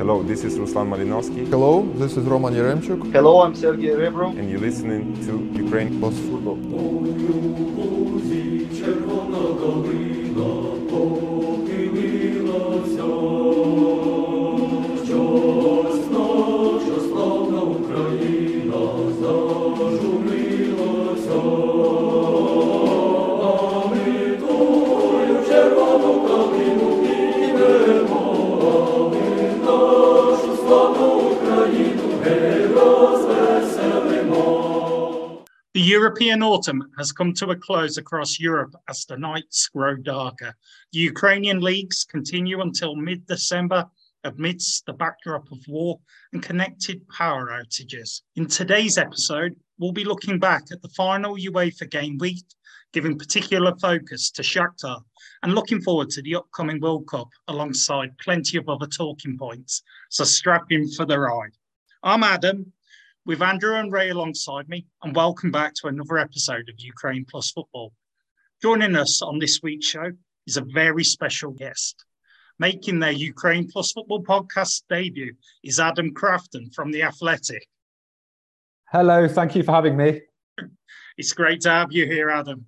Hello, this is Ruslan Malinovsky. Hello, this is Roman Yaremchuk. Hello, I'm Sergey Rebrov. And you're listening to Ukraine Plus Football. The European autumn has come to a close across Europe as the nights grow darker. The Ukrainian leagues continue until mid December amidst the backdrop of war and connected power outages. In today's episode, we'll be looking back at the final UEFA game week, giving particular focus to Shakhtar and looking forward to the upcoming World Cup alongside plenty of other talking points. So strap in for the ride. I'm Adam, with Andrew and Ray alongside me, and welcome back to another episode of Ukraine Plus Football. Joining us on this week's show is a very special guest. Making their Ukraine Plus Football podcast debut is Adam Crafton from The Athletic. Hello, thank you for having me. It's great to have you here, Adam.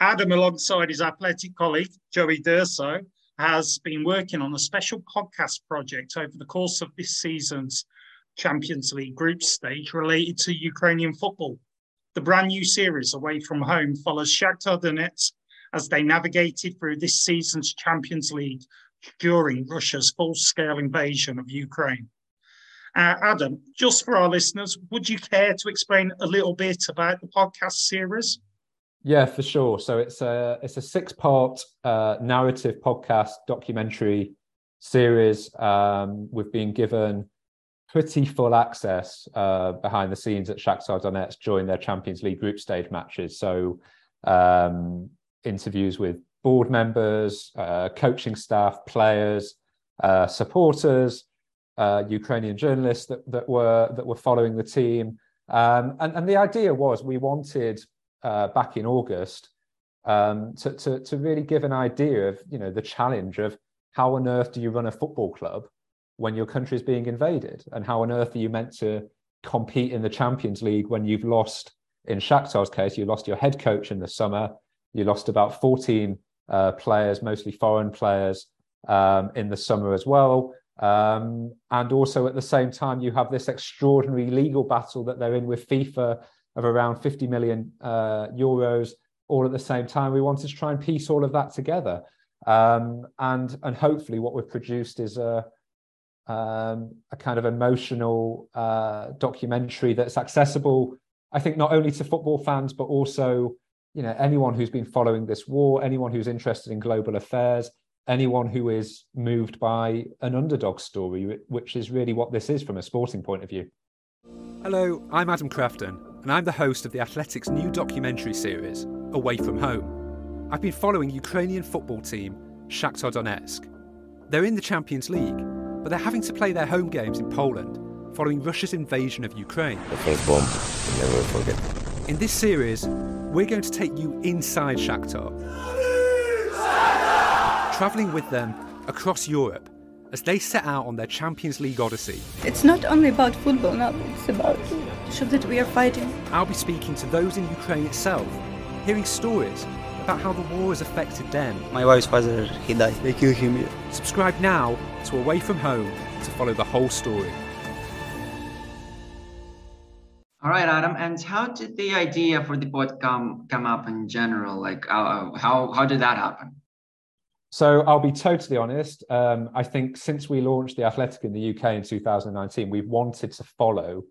Adam, alongside his athletic colleague, Joey Durso, has been working on a special podcast project over the course of this season's Champions League group stage related to Ukrainian football. The brand new series Away From Home follows Shakhtar Donetsk as they navigated through this season's Champions League during Russia's full-scale invasion of Ukraine. Uh, Adam, just for our listeners, would you care to explain a little bit about the podcast series? Yeah, for sure. So it's a it's a six part uh, narrative podcast documentary series. Um, we've been given pretty full access uh, behind the scenes at Shakhtar Donetsk during their Champions League group stage matches. So um, interviews with board members, uh, coaching staff, players, uh, supporters, uh, Ukrainian journalists that, that were that were following the team. Um, and, and the idea was we wanted uh, back in August um, to, to, to really give an idea of you know the challenge of how on earth do you run a football club when your country is being invaded? And how on earth are you meant to compete in the Champions League when you've lost, in Shakhtar's case, you lost your head coach in the summer, you lost about 14 uh, players, mostly foreign players, um, in the summer as well. Um, and also at the same time, you have this extraordinary legal battle that they're in with FIFA of around 50 million uh, euros. All at the same time, we wanted to try and piece all of that together. Um, and and hopefully, what we've produced is a um, a kind of emotional uh, documentary that's accessible, I think, not only to football fans but also, you know, anyone who's been following this war, anyone who's interested in global affairs, anyone who is moved by an underdog story, which is really what this is from a sporting point of view. Hello, I'm Adam Crafton, and I'm the host of the Athletics' new documentary series, Away From Home. I've been following Ukrainian football team Shakhtar Donetsk. They're in the Champions League but they're having to play their home games in Poland following Russia's invasion of Ukraine. The first bomb, we'll never forget. In this series, we're going to take you inside Shakhtar, travelling with them across Europe as they set out on their Champions League odyssey. It's not only about football now, it's about the show that we are fighting. I'll be speaking to those in Ukraine itself, hearing stories about how the war has affected them. My wife's father, he died. They killed him here. Subscribe now to Away From Home to follow the whole story. All right, Adam. And how did the idea for the pod come come up in general? Like, uh, how how did that happen? So I'll be totally honest. Um, I think since we launched the Athletic in the UK in 2019, we've wanted to follow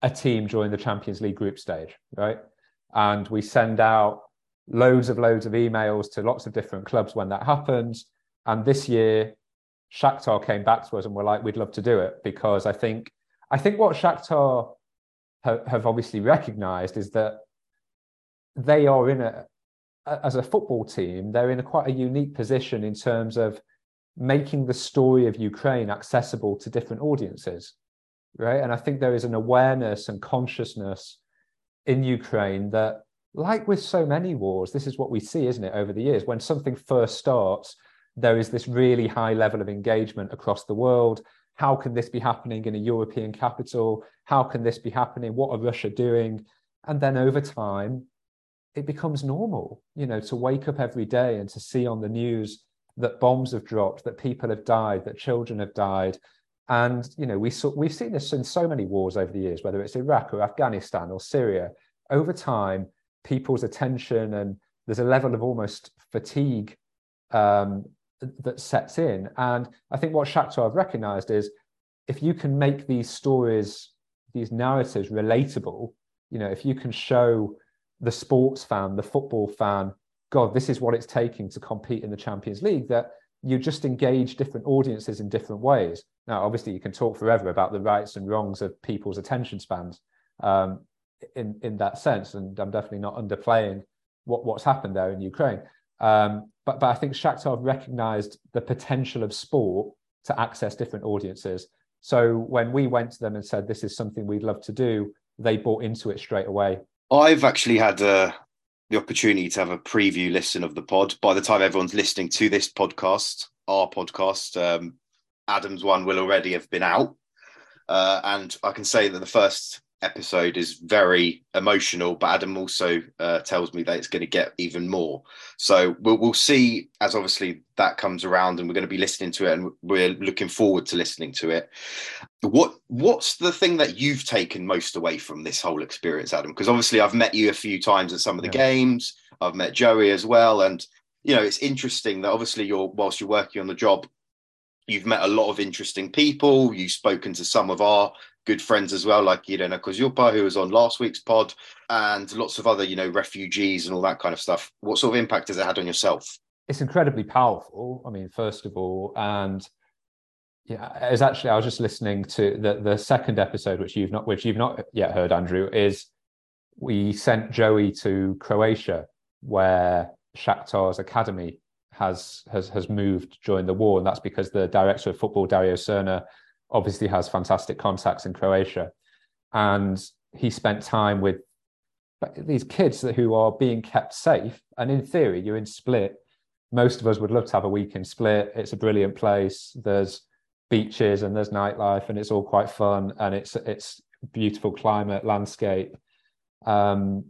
a team during the Champions League group stage, right? And we send out loads of loads of emails to lots of different clubs when that happens. And this year, Shakhtar came back to us and were like, "We'd love to do it," because I think I think what Shakhtar ha- have obviously recognised is that they are in a as a football team, they're in a quite a unique position in terms of making the story of Ukraine accessible to different audiences, right? And I think there is an awareness and consciousness in Ukraine that like with so many wars, this is what we see, isn't it, over the years? When something first starts, there is this really high level of engagement across the world. how can this be happening in a European capital? How can this be happening? What are Russia doing? And then over time, it becomes normal, you know, to wake up every day and to see on the news that bombs have dropped, that people have died, that children have died. And, you know, we saw, we've seen this in so many wars over the years, whether it's Iraq or Afghanistan or Syria. Over time, people's attention and there's a level of almost fatigue um, that sets in. And I think what Shakhtar have recognized is if you can make these stories, these narratives relatable, you know, if you can show the sports fan, the football fan, God, this is what it's taking to compete in the Champions League, that you just engage different audiences in different ways. Now, obviously, you can talk forever about the rights and wrongs of people's attention spans um, in, in that sense. And I'm definitely not underplaying what, what's happened there in Ukraine. Um, but, but I think Shakhtar have recognized the potential of sport to access different audiences. So when we went to them and said, this is something we'd love to do, they bought into it straight away. I've actually had uh, the opportunity to have a preview listen of the pod. By the time everyone's listening to this podcast, our podcast, um, Adam's one will already have been out. Uh, and I can say that the first episode is very emotional, but Adam also uh, tells me that it's going to get even more. So we'll, we'll see as obviously that comes around, and we're going to be listening to it, and we're looking forward to listening to it. What What's the thing that you've taken most away from this whole experience, Adam? Because obviously I've met you a few times at some of the yeah. games. I've met Joey as well, and you know it's interesting that obviously you're whilst you're working on the job you've met a lot of interesting people. You've spoken to some of our good friends as well, like Irena Kozyupa, who was on last week's pod, and lots of other, you know, refugees and all that kind of stuff. What sort of impact has it had on yourself? It's incredibly powerful. I mean, first of all, and yeah, as actually I was just listening to the the second episode, which you've not which you've not yet heard, Andrew, is we sent Joey to Croatia, where Shakhtar's academy has has has moved during the war, and that's because the director of football, Dario Srna, obviously has fantastic contacts in Croatia, and he spent time with these kids who are being kept safe. And in theory, you're in Split. Most of us would love to have a week in Split. It's a brilliant place. There's beaches and there's nightlife, and it's all quite fun. And it's it's beautiful climate, landscape. Um,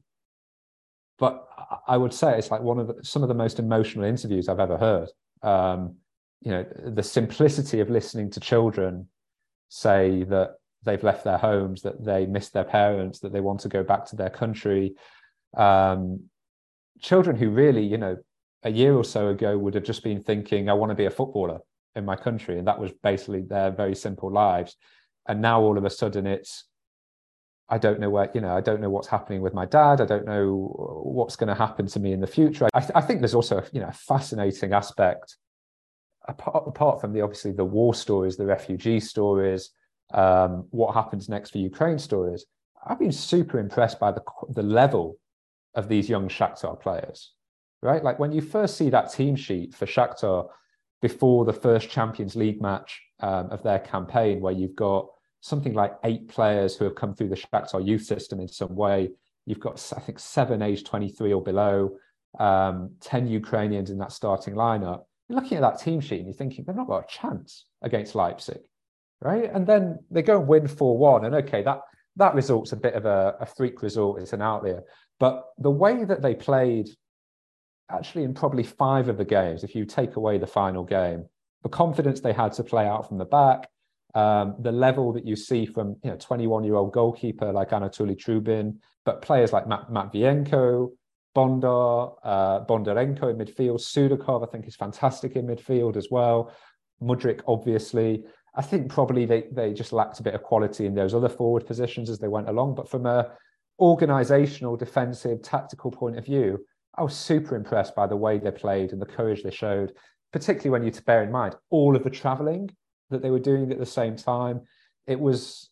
but I would say it's like one of the, some of the most emotional interviews I've ever heard. Um, you know, the simplicity of listening to children say that they've left their homes, that they miss their parents, that they want to go back to their country. Um, children who really, you know, a year or so ago would have just been thinking, I want to be a footballer in my country. And that was basically their very simple lives. And now all of a sudden it's, I don't know where, you know, I don't know what's happening with my dad. I don't know what's going to happen to me in the future. I, th- I think there's also, you know, a fascinating aspect apart, apart from the obviously the war stories, the refugee stories, um, what happens next for Ukraine stories. I've been super impressed by the the level of these young Shakhtar players, right? Like when you first see that team sheet for Shakhtar before the first Champions League match um, of their campaign, where you've got something like eight players who have come through the Shakhtar youth system in some way. You've got, I think, seven aged 23 or below, um, 10 Ukrainians in that starting lineup. You're looking at that team sheet and you're thinking, they've not got a chance against Leipzig, right? And then they go and win 4 1. And okay, that, that result's a bit of a, a freak result, it's an outlier. But the way that they played, actually, in probably five of the games, if you take away the final game, the confidence they had to play out from the back, um, the level that you see from you know 21 year old goalkeeper like Anatoly Trubin, but players like Matt, Matvienko, Bondar, uh, Bondarenko in midfield, Sudakov, I think is fantastic in midfield as well. Mudryk, obviously. I think probably they, they just lacked a bit of quality in those other forward positions as they went along. But from a organizational, defensive, tactical point of view, I was super impressed by the way they played and the courage they showed, particularly when you bear in mind all of the traveling that they were doing at the same time. It was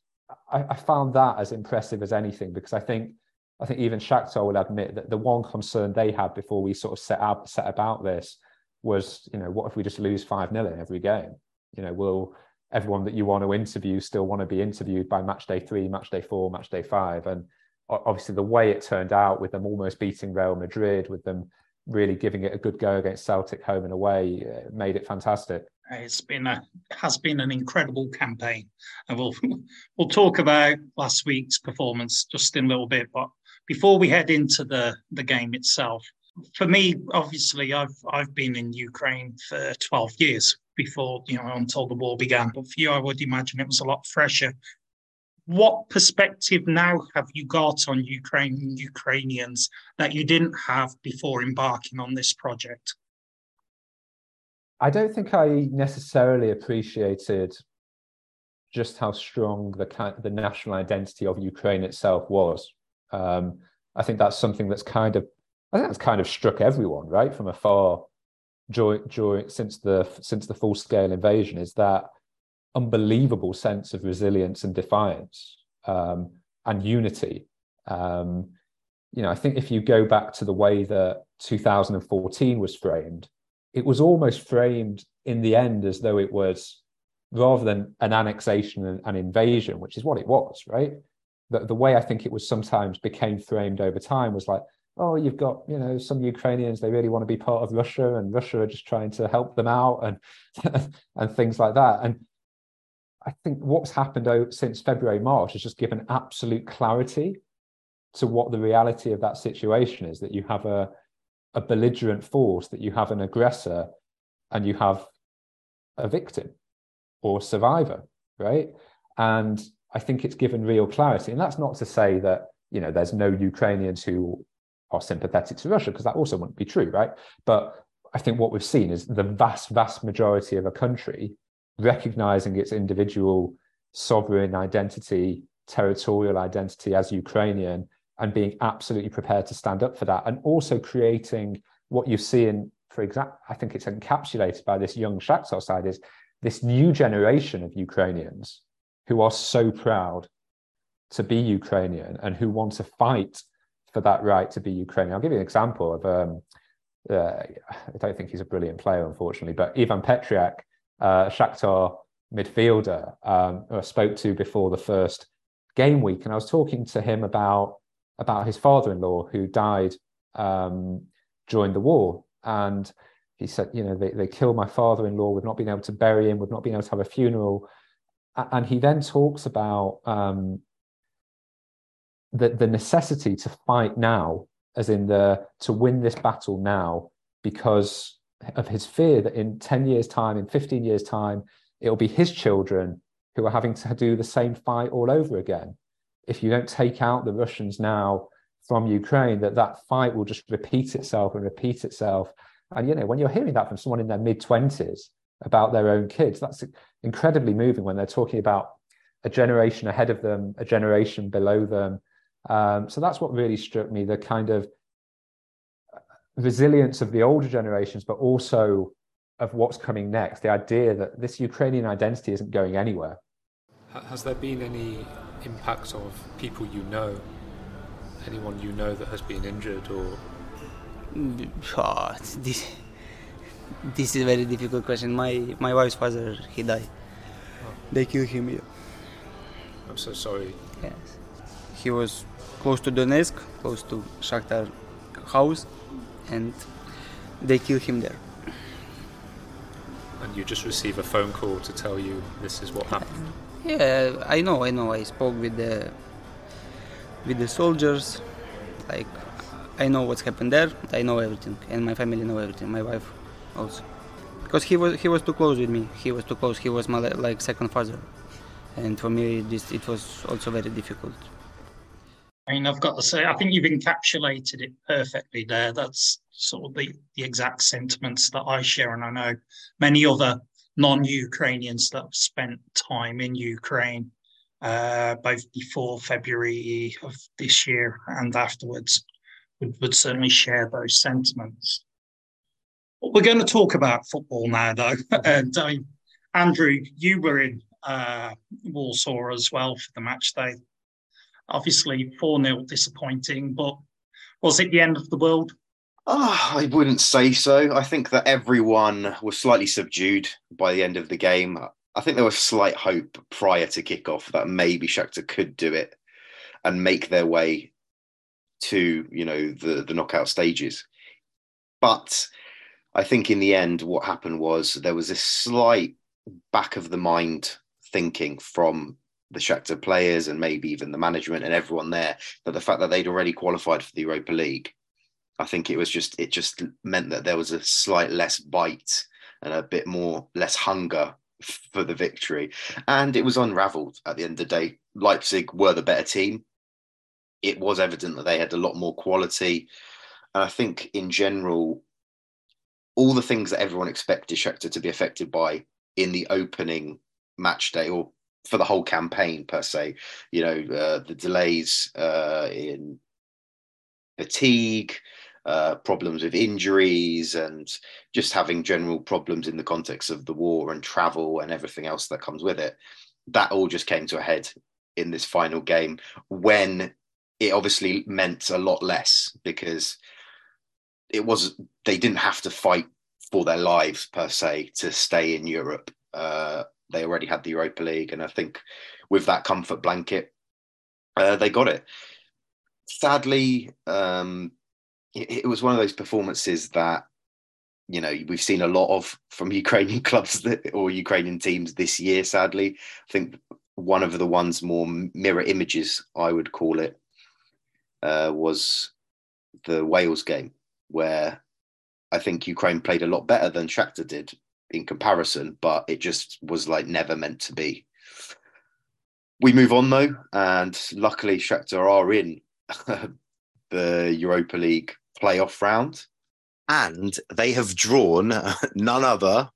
I, I found that as impressive as anything because I think I think even Shakhtar will admit that the one concern they had before we sort of set up set about this was, you know, what if we just lose five 0 in every game? You know, will everyone that you want to interview still want to be interviewed by match day three, match day four, match day five? And obviously, the way it turned out with them almost beating Real Madrid, with them really giving it a good go against Celtic home and away, uh, made it fantastic. It's been a has been an incredible campaign, and we'll we'll talk about last week's performance just in a little bit. But before we head into the the game itself, for me, obviously, I've I've been in Ukraine for twelve years before you know until the war began. But for you, I would imagine it was a lot fresher. What perspective now have you got on Ukraine Ukrainians that you didn't have before embarking on this project? I don't think I necessarily appreciated just how strong the the national identity of Ukraine itself was. Um, I think that's something that's kind of I think that's kind of struck everyone right from afar during, during since the since the full scale invasion is that unbelievable sense of resilience and defiance um, and unity. Um, you know, I think if you go back to the way that 2014 was framed, it was almost framed in the end as though it was rather than an annexation and an invasion, which is what it was, right? The, the way I think it was sometimes became framed over time was like, oh, you've got, you know, some Ukrainians, they really want to be part of Russia and Russia are just trying to help them out and and things like that. And I think what's happened since February, March has just given absolute clarity to what the reality of that situation is that you have a a belligerent force, that you have an aggressor and you have a victim or survivor, right? And I think it's given real clarity. And that's not to say that, you know, there's no Ukrainians who are sympathetic to Russia, because that also wouldn't be true, right? But I think what we've seen is the vast, vast majority of a country recognizing its individual sovereign identity, territorial identity as Ukrainian, and being absolutely prepared to stand up for that and also creating what you see in for example i think it's encapsulated by this young shakhtar side is this new generation of ukrainians who are so proud to be ukrainian and who want to fight for that right to be ukrainian i'll give you an example of um, uh, i don't think he's a brilliant player unfortunately but ivan petriak uh, shakhtar midfielder um, i spoke to before the first game week and i was talking to him about about his father-in-law who died um, during the war, and he said, you know, they, they killed my father-in-law. We've not been able to bury him. We've not been able to have a funeral. And he then talks about um, the the necessity to fight now, as in the to win this battle now, because of his fear that in ten years' time, in fifteen years' time, it will be his children who are having to do the same fight all over again if you don't take out the Russians now from Ukraine, that that fight will just repeat itself and repeat itself. And you know, when you're hearing that from someone in their mid twenties about their own kids, that's incredibly moving when they're talking about a generation ahead of them, a generation below them. Um, so that's what really struck me: the kind of resilience of the older generations, but also of what's coming next. The idea that this Ukrainian identity isn't going anywhere. Has there been any impact of people you know? Anyone you know that has been injured or? Oh, this, this is a very difficult question. My my wife's father, he died. Oh. They killed him. Yeah. I'm so sorry. Yes. He was close to Donetsk, close to Shakhtar house, and they killed him there. And you just receive a phone call to tell you this is what happened. Yeah, I know, I know. I spoke with the with the soldiers. Like, I know what's happened there. I know everything, and my family know everything. My wife also, because he was he was too close with me. He was too close. He was my like second father, and for me, this it was also very difficult. I mean, I've got to say, I think you've encapsulated it perfectly there. That's sort of the, the exact sentiments that I share, and I know many other non-Ukrainians that have spent time in Ukraine, uh, both before February of this year and afterwards, would, would certainly share those sentiments. We're going to talk about football now, though. and uh, Andrew, you were in uh, Warsaw as well for the match day. Obviously, 4 0 disappointing, but was it the end of the world? Oh, I wouldn't say so. I think that everyone was slightly subdued by the end of the game. I think there was slight hope prior to kickoff that maybe Shakhtar could do it and make their way to, you know, the, the knockout stages. But I think in the end, what happened was there was a slight back of the mind thinking from the Shakhtar players and maybe even the management and everyone there that the fact that they'd already qualified for the Europa League, I think it was just it just meant that there was a slight less bite and a bit more less hunger for the victory, and it was unravelled at the end of the day. Leipzig were the better team. It was evident that they had a lot more quality, and I think in general, all the things that everyone expected Shakhtar to be affected by in the opening match day or for the whole campaign per se. You know, uh, the delays uh, in fatigue, uh, problems with injuries, and just having general problems in the context of the war and travel and everything else that comes with it. That all just came to a head in this final game when it obviously meant a lot less because it was they didn't have to fight for their lives per se to stay in Europe. Uh, they already had the Europa League, and I think with that comfort blanket, uh, they got it. Sadly, um, it, it, was one of those performances that you know we've seen a lot of from Ukrainian clubs that, or Ukrainian teams this year. Sadly, I think one of the ones more mirror images, I would call it, uh, was the Wales game, where I think Ukraine played a lot better than Shakhtar did in comparison, but it just was like never meant to be. We move on though, and luckily Shakhtar are in the Europa League playoff round, and they have drawn none other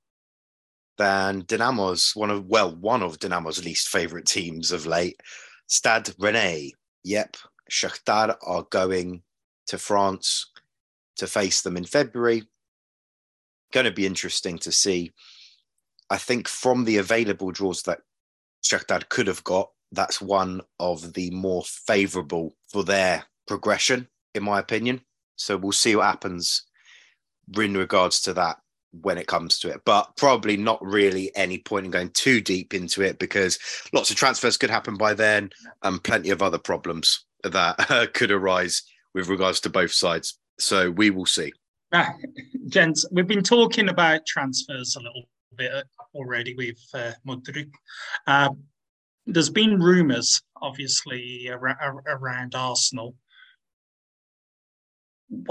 than Dynamo's one of well one of Dynamo's least favorite teams of late, Stade Rennais. Yep, Shakhtar are going to France to face them in February going to be interesting to see. I think from the available draws that Shakhtar could have got, that's one of the more favourable for their progression, in my opinion. So we'll see what happens in regards to that when it comes to it. But probably not really any point in going too deep into it because lots of transfers could happen by then and plenty of other problems that could arise with regards to both sides. So we will see. Uh, gents, we've been talking about transfers a little bit already with uh, Mudryk. Uh, there's been rumours, obviously, ar- around Arsenal.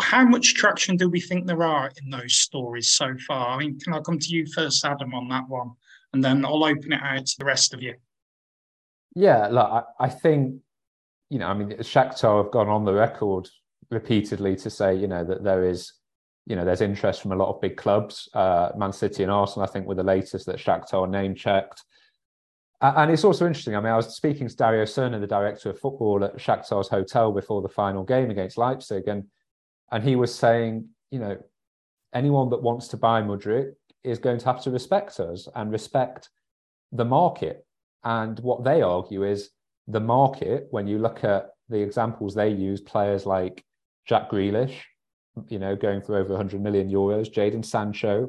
How much traction do we think there are in those stories so far? I mean, can I come to you first, Adam, on that one, and then I'll open it out to the rest of you. Yeah, look, I, I think you know, I mean, Shakhtar have gone on the record repeatedly to say, you know, that there is you know, there's interest from a lot of big clubs. Uh, Man City and Arsenal, I think, were the latest that Shakhtar name checked. And it's also interesting. I mean, I was speaking to Dario Srna, the director of football at Shakhtar's hotel before the final game against Leipzig, and and he was saying, you know, anyone that wants to buy Mudryk is going to have to respect us and respect the market. And what they argue is the market. When you look at the examples they use, players like Jack Grealish, you know, going for over 100 million euros, Jadon Sancho,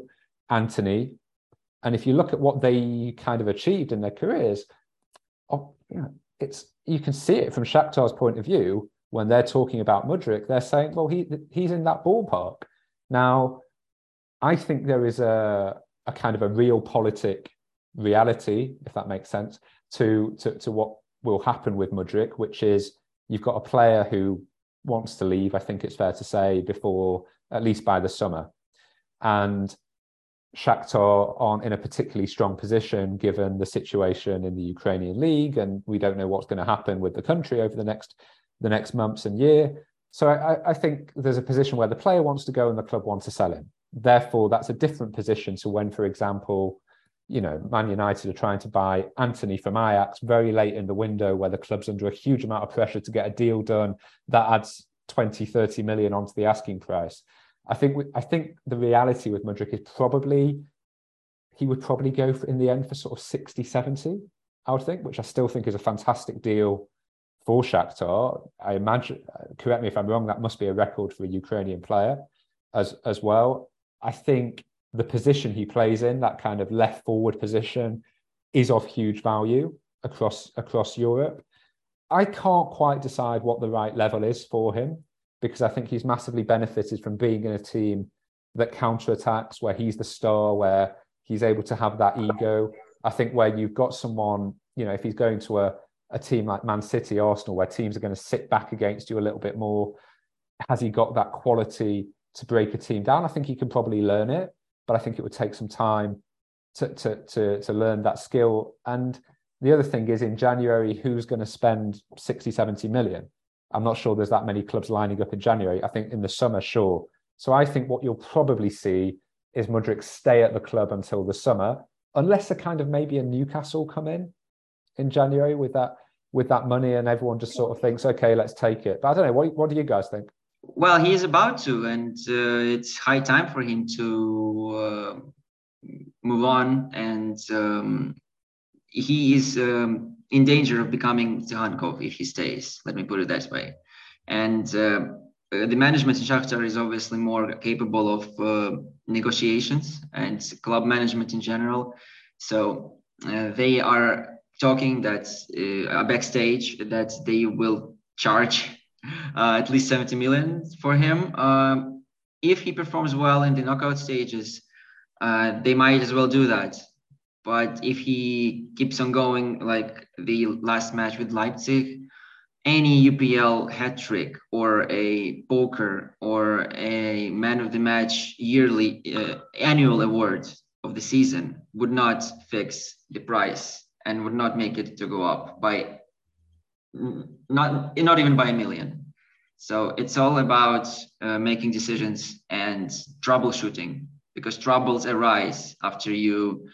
Antony. And if you look at what they kind of achieved in their careers, oh, it's you can see it from Shakhtar's point of view when they're talking about Mudryk, they're saying, well, he he's in that ballpark. Now, I think there is a, a kind of a realpolitik reality, if that makes sense, to, to, to what will happen with Mudryk, which is you've got a player who wants to leave, I think it's fair to say, before at least by the summer. And Shakhtar aren't in a particularly strong position given the situation in the Ukrainian league, and we don't know what's going to happen with the country over the next the next months and year. So I, I think there's a position where the player wants to go and the club wants to sell him. Therefore, that's a different position to when, for example, you know, Man United are trying to buy Antony from Ajax very late in the window where the club's under a huge amount of pressure to get a deal done that adds 20, 30 million onto the asking price. I think I think the reality with Mudryk is probably he would probably go for, in the end for sort of 60, 70, I would think, which I still think is a fantastic deal for Shakhtar. I imagine, correct me if I'm wrong, that must be a record for a Ukrainian player as as well. I think the position he plays in, that kind of left forward position, is of huge value across across Europe. I can't quite decide what the right level is for him because I think he's massively benefited from being in a team that counter attacks, where he's the star, where he's able to have that ego. I think where you've got someone, you know, if he's going to a, a team like Man City, Arsenal, where teams are going to sit back against you a little bit more, has he got that quality to break a team down? I think he can probably learn it, but I think it would take some time to to to, to learn that skill. And the other thing is in January, who's going to spend 60, 70 million? I'm not sure there's that many clubs lining up in January. I think in the summer, sure. So I think what you'll probably see is Mudryk stay at the club until the summer, unless a kind of maybe a Newcastle come in in January with that with that money and everyone just sort of thinks, okay, let's take it. But I don't know. What, what do you guys think? Well, he is about to, and uh, it's high time for him to uh, move on. And um, he is um, in danger of becoming Tsygankov if he stays. Let me put it that way. And uh, the management in Shakhtar is obviously more capable of uh, negotiations and club management in general. So uh, they are talking that uh, backstage that they will charge uh, at least 70 million for him. Um, if he performs well in the knockout stages, uh, they might as well do that. But if he keeps on going like the last match with Leipzig, any UPL hat trick or a poker or a man of the match yearly uh, annual award of the season would not fix the price and would not make it to go up by not not even by a million. So it's all about uh, making decisions and troubleshooting because troubles arise after you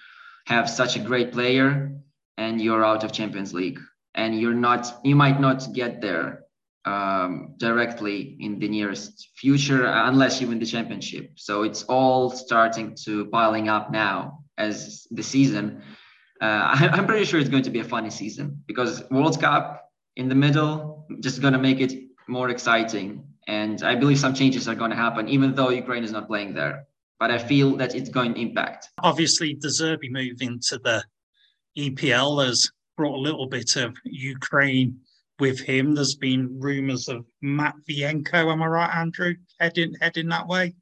have such a great player and you're out of Champions League and you're not you might not get there um, directly in the nearest future unless you win the championship. So it's all starting to piling up now as the season. Uh, I, am pretty sure it's going to be a funny season because World Cup in the middle just going to make it more exciting. And I believe some changes are going to happen, even though Ukraine is not playing there. But I feel that it's going to impact. Obviously, De Zerbi move into the EPL has brought a little bit of Ukraine with him. There's been rumours of Matvienko, am I right, Andrew, heading heading that way?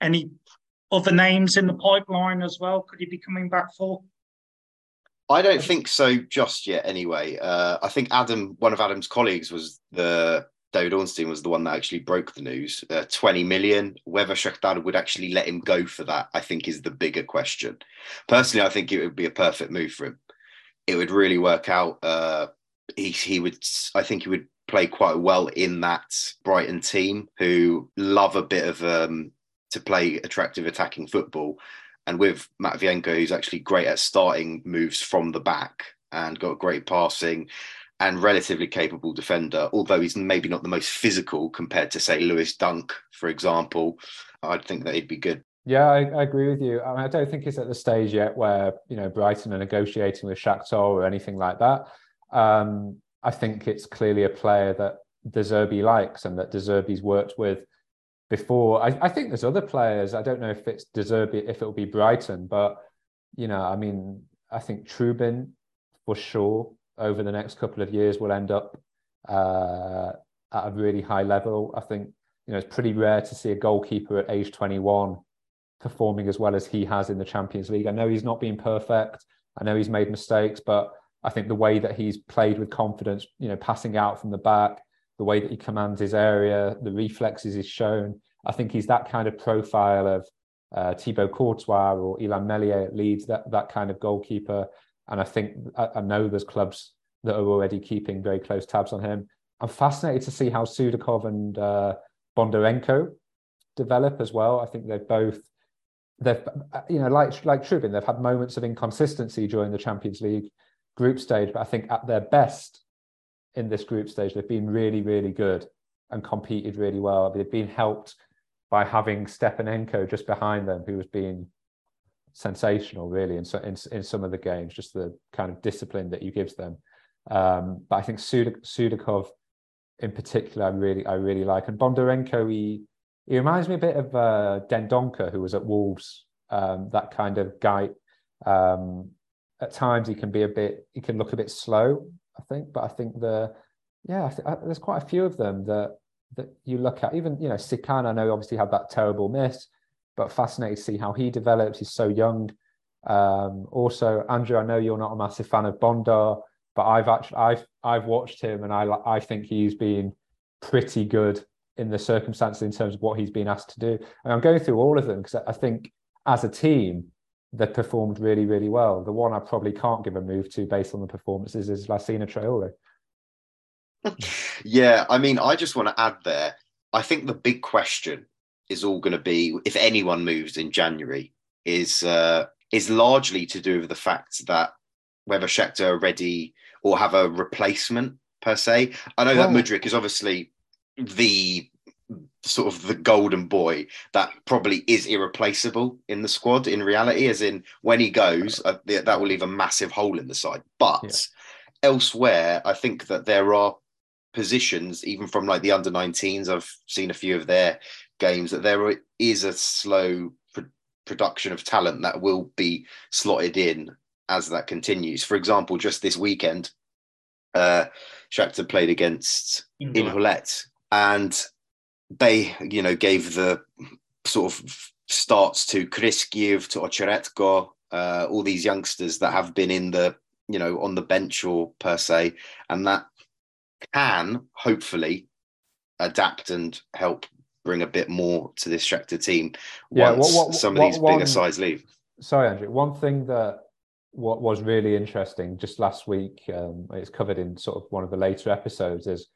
Any other names in the pipeline as well? Could he be coming back for? I don't think so just yet. Anyway, uh, I think Adam, one of Adam's colleagues, was the David Ornstein was the one that actually broke the news. Uh, Twenty million. Whether Shakhtar would actually let him go for that, I think, is the bigger question. Personally, I think it would be a perfect move for him. It would really work out. Uh, he he would. I think he would play quite well in that Brighton team, who love a bit of um, to play attractive attacking football and with Matvienko, who's actually great at starting moves from the back and got great passing and relatively capable defender, although he's maybe not the most physical compared to, say, Lewis Dunk, for example, I'd think that he'd be good. Yeah, I, I agree with you. I, mean, I don't think it's at the stage yet where you know Brighton are negotiating with Shakhtar or anything like that. Um, I think it's clearly a player that De Zerbi likes and that De Zerbi's worked with before. I, I, think there's other players. I don't know if it's De Zerbi, if it'll be Brighton, but you know, I mean, I think Trubin for sure over the next couple of years will end up uh, at a really high level. I think you know it's pretty rare to see a goalkeeper at age 21 performing as well as he has in the Champions League. I know he's not been perfect. I know he's made mistakes, but I think the way that he's played with confidence, you know, passing out from the back, the way that he commands his area, the reflexes he's shown. I think he's that kind of profile of uh, Thibaut Courtois or Illan Meslier at Leeds, that, that kind of goalkeeper. And I think, I, I, know there's clubs that are already keeping very close tabs on him. I'm fascinated to see how Sudakov and uh, Bondarenko develop as well. I think they've both, they've, you know, like, like Trubin, they've had moments of inconsistency during the Champions League group stage, but I think at their best, in this group stage. They've been really, really good and competed really well. They've been helped by having Stepanenko just behind them, who has been sensational, really, in, in, in some of the games, just the kind of discipline that he gives them. Um, but I think Sudakov, in particular, I really, I really like. And Bondarenko, he, he reminds me a bit of uh, Dendoncker, who was at Wolves, um, that kind of guy. Um, at times, he can be a bit, he can look a bit slow, I think. But I think the yeah, I th- I, there's quite a few of them that that you look at. Even you know, Sikan, I know obviously had that terrible miss, but fascinated to see how he develops. He's so young. Um, also, Andrew, I know you're not a massive fan of Bondar, but I've actually I've I've watched him and I I think he's been pretty good in the circumstances in terms of what he's been asked to do. And I'm going through all of them because I think as a team they performed really really well. The one I probably can't give a move to based on the performances is Lacina Traore. yeah, I mean, I just want to add there. I think the big question is all going to be if anyone moves in January is uh, is largely to do with the fact that whether Shakhtar are ready or have a replacement per se. I know that Mudryk is obviously the sort of the golden boy that probably is irreplaceable in the squad in reality as in when he goes uh, that will leave a massive hole in the side. But yeah. elsewhere i think that there are positions even from like the under 19s i've seen a few of their games that there is a slow pr- production of talent that will be slotted in as that continues. For example just this weekend uh Shakhtar played against Inhulet and they, you know, gave the sort of starts to Kryskiv, to Ocheretko, uh, all these youngsters that have been in the, you know, on the bench or per se, and that can hopefully adapt and help bring a bit more to this Shakhtar team yeah, once what, what, some of what, these bigger sides leave. Sorry, Andrew. One thing that what was really interesting just last week, um, it's covered in sort of one of the later episodes, is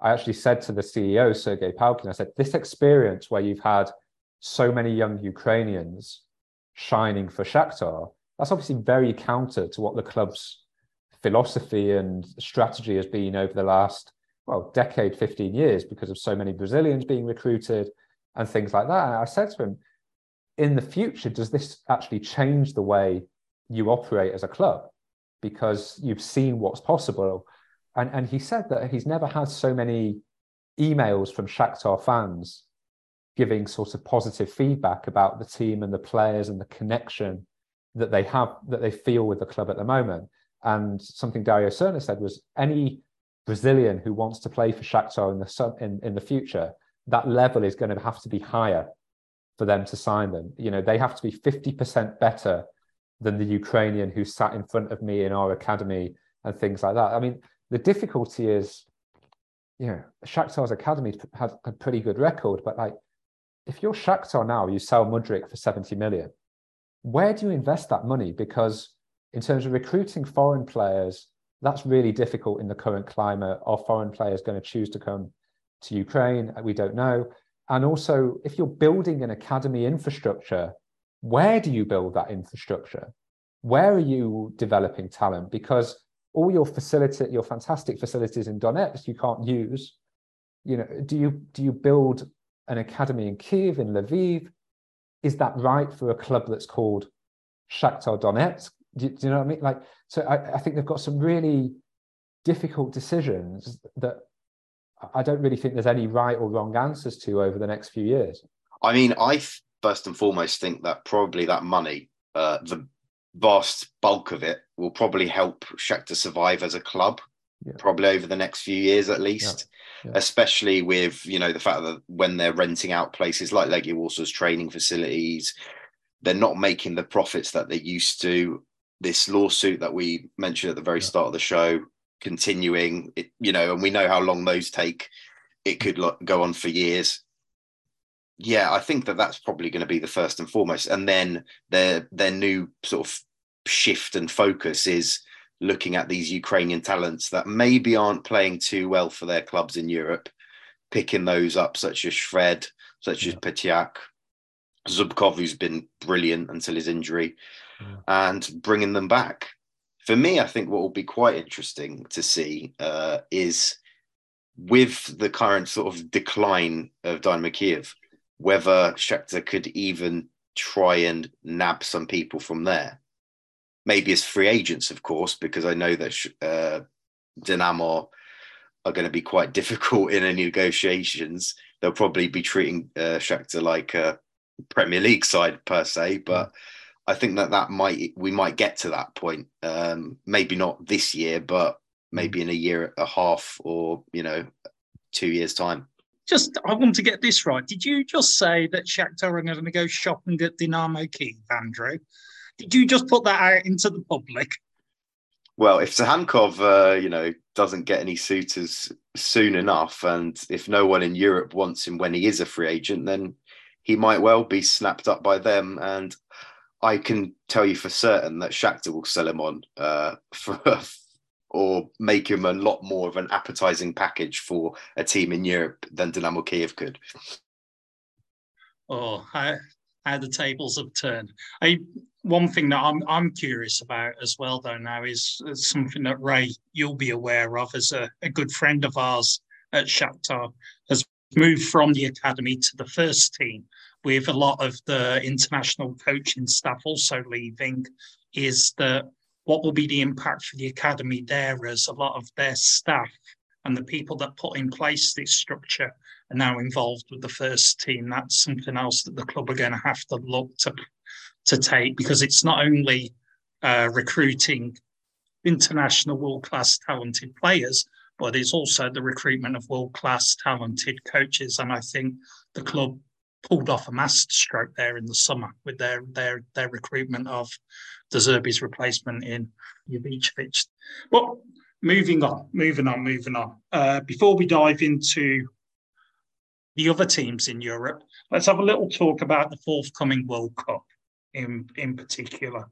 I actually said to the CEO, Sergei Palkin, I said, this experience where you've had so many young Ukrainians shining for Shakhtar, that's obviously very counter to what the club's philosophy and strategy has been over the last, well, decade, 15 years, because of so many Brazilians being recruited and things like that. And I said to him, in the future, does this actually change the way you operate as a club? Because you've seen what's possible and and he said that he's never had so many emails from Shakhtar fans giving sort of positive feedback about the team and the players and the connection that they have that they feel with the club at the moment. And something Dario Srna said was any Brazilian who wants to play for Shakhtar in the in, in the future, that level is going to have to be higher for them to sign them. You know, they have to be 50% better than the Ukrainian who sat in front of me in our academy and things like that. I mean, the difficulty is, you know, Shakhtar's academy had a pretty good record, but like, if you're Shakhtar now, you sell Mudryk for 70 million, where do you invest that money? Because in terms of recruiting foreign players, that's really difficult in the current climate. Are foreign players going to choose to come to Ukraine? We don't know. And also, if you're building an academy infrastructure, where do you build that infrastructure? Where are you developing talent? Because all your facility, your fantastic facilities in Donetsk, you can't use. You know, do you do you build an academy in Kiev, in Lviv? Is that right for a club that's called Shakhtar Donetsk? Do, do you know what I mean? Like, so I, I think they've got some really difficult decisions that I don't really think there's any right or wrong answers to over the next few years. I mean, I first and foremost think that probably that money, uh, the vast bulk of it will probably help Shakhtar survive as a club, yeah. probably over the next few years at least. Yeah. Yeah. Especially with you know the fact that when they're renting out places like Legia Warsaw's training facilities, they're not making the profits that they used to. This lawsuit that we mentioned at the very start of the show continuing, it, you know, and we know how long those take. It could go on for years yeah, I think that that's probably going to be the first and foremost, and then their their new sort of shift and focus is looking at these Ukrainian talents that maybe aren't playing too well for their clubs in Europe, picking those up, such as Shred, such yeah. as Petriak, Zubkov, who's been brilliant until his injury, yeah. and bringing them back. For me, I think what will be quite interesting to see uh, is with the current sort of decline of Dynamo Kiev, whether Shakhtar could even try and nab some people from there. Maybe as free agents, of course, because I know that uh, Dinamo are going to be quite difficult in any negotiations. They'll probably be treating uh, Shakhtar like a Premier League side per se, but I think that that might we might get to that point. Um, maybe not this year, but maybe in a year, and a half, or you know, two years time. Just I want to get this right. Did you just say that Shakhtar are going to go shopping at Dynamo Kiev, Andrew? Did you just put that out into the public? Well, if Tsygankov, uh, you know, doesn't get any suitors soon enough, and if no one in Europe wants him when he is a free agent, then he might well be snapped up by them. And I can tell you for certain that Shakhtar will sell him on uh, for or make him a lot more of an appetizing package for a team in Europe than Dynamo Kiev could. Oh, how, how the tables have turned. I, one thing that I'm I'm curious about as well, though, now is, something that Ray you'll be aware of as a, a good friend of ours at Shakhtar has moved from the academy to the first team with a lot of the international coaching staff also leaving is that what will be the impact for the academy there as a lot of their staff and the people that put in place this structure are now involved with the first team. That's something else that the club are going to have to look to to take because it's not only uh, recruiting international world class talented players, but it's also the recruitment of world class talented coaches. And I think the club pulled off a masterstroke there in the summer with their their their recruitment of De Zerbi's replacement in Jovicevic. But moving on, moving on, moving on. Uh, before we dive into the other teams in Europe, let's have a little talk about the forthcoming World Cup in, in particular.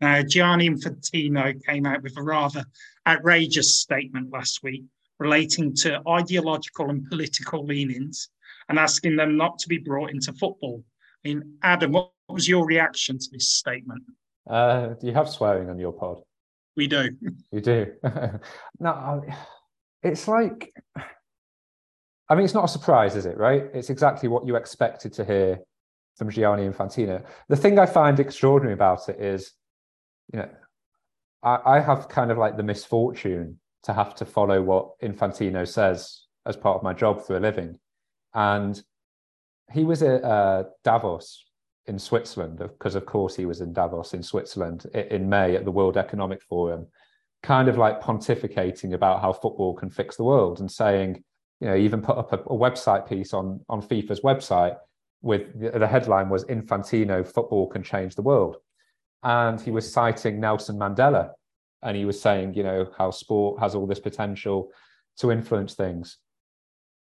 Now, Gianni Infantino came out with a rather outrageous statement last week relating to ideological and political leanings and asking them not to be brought into football. I mean, Adam, what was your reaction to this statement? Uh, do you have swearing on your pod? We do. You do. no, it's like, I mean, it's not a surprise, is it? Right? It's exactly what you expected to hear from Gianni Infantino. The thing I find extraordinary about it is, you know, I, I have kind of like the misfortune to have to follow what Infantino says as part of my job for a living. And he was at uh, Davos in Switzerland, because of course he was in Davos in Switzerland in May at the World Economic Forum, kind of like pontificating about how football can fix the world and saying, you know, even put up a, a website piece on on FIFA's website with the, the headline was Infantino, football can change the world. And he was citing Nelson Mandela. And he was saying, you know, how sport has all this potential to influence things.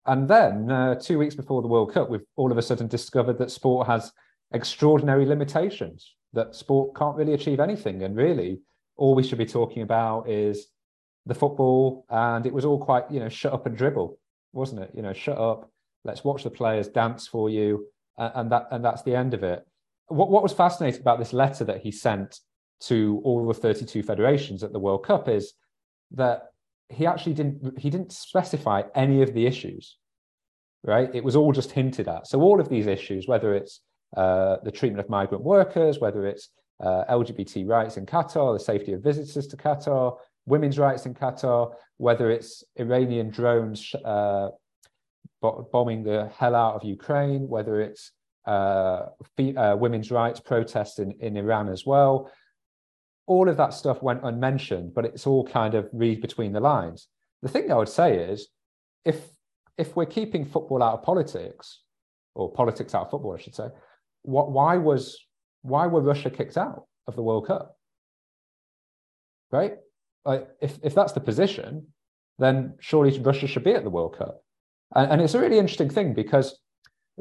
And then uh, two weeks before the World Cup, we've all of a sudden discovered that sport has extraordinary limitations, that sport can't really achieve anything. And really, all we should be talking about is the football. And it was all quite, you know, shut up and dribble, wasn't it? You know, shut up, let's watch the players dance for you and that and that's the end of it. What what was fascinating about this letter that he sent to all the 32 federations at the World Cup is that he actually didn't he didn't specify any of the issues, right? It was all just hinted at. So all of these issues, whether it's uh, the treatment of migrant workers, whether it's uh, LGBT rights in Qatar, the safety of visitors to Qatar, women's rights in Qatar, whether it's Iranian drones uh, bombing the hell out of Ukraine, whether it's uh, uh, women's rights protests in, in Iran as well. All of that stuff went unmentioned, but it's all kind of read between the lines. The thing I would say is, if if we're keeping football out of politics, or politics out of football, I should say, what why was why were Russia kicked out of the World Cup? Right? Like if if that's the position, then surely Russia should be at the World Cup. And, and it's a really interesting thing because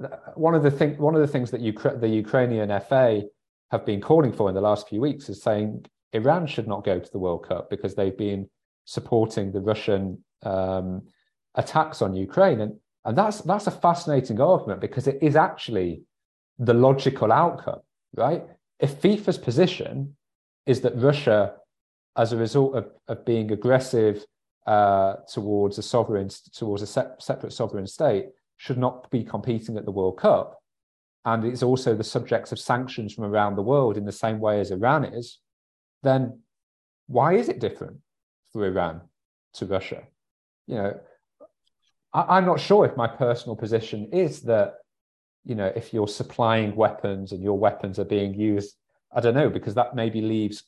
uh, one of the thing, one of the things that Ukra- the Ukrainian FA have been calling for in the last few weeks is saying Iran should not go to the World Cup because they've been supporting the Russian um, attacks on Ukraine, and and that's that's a fascinating argument because it is actually the logical outcome, right? If FIFA's position is that Russia, as a result of, of being aggressive uh, towards a sovereign, towards a se- separate sovereign state, should not be competing at the World Cup. And it's also the subject of sanctions from around the world in the same way as Iran is. Then why is it different for Iran to Russia? You know, I, I'm not sure if my personal position is that, you know, if you're supplying weapons and your weapons are being used, I don't know, because that maybe leaves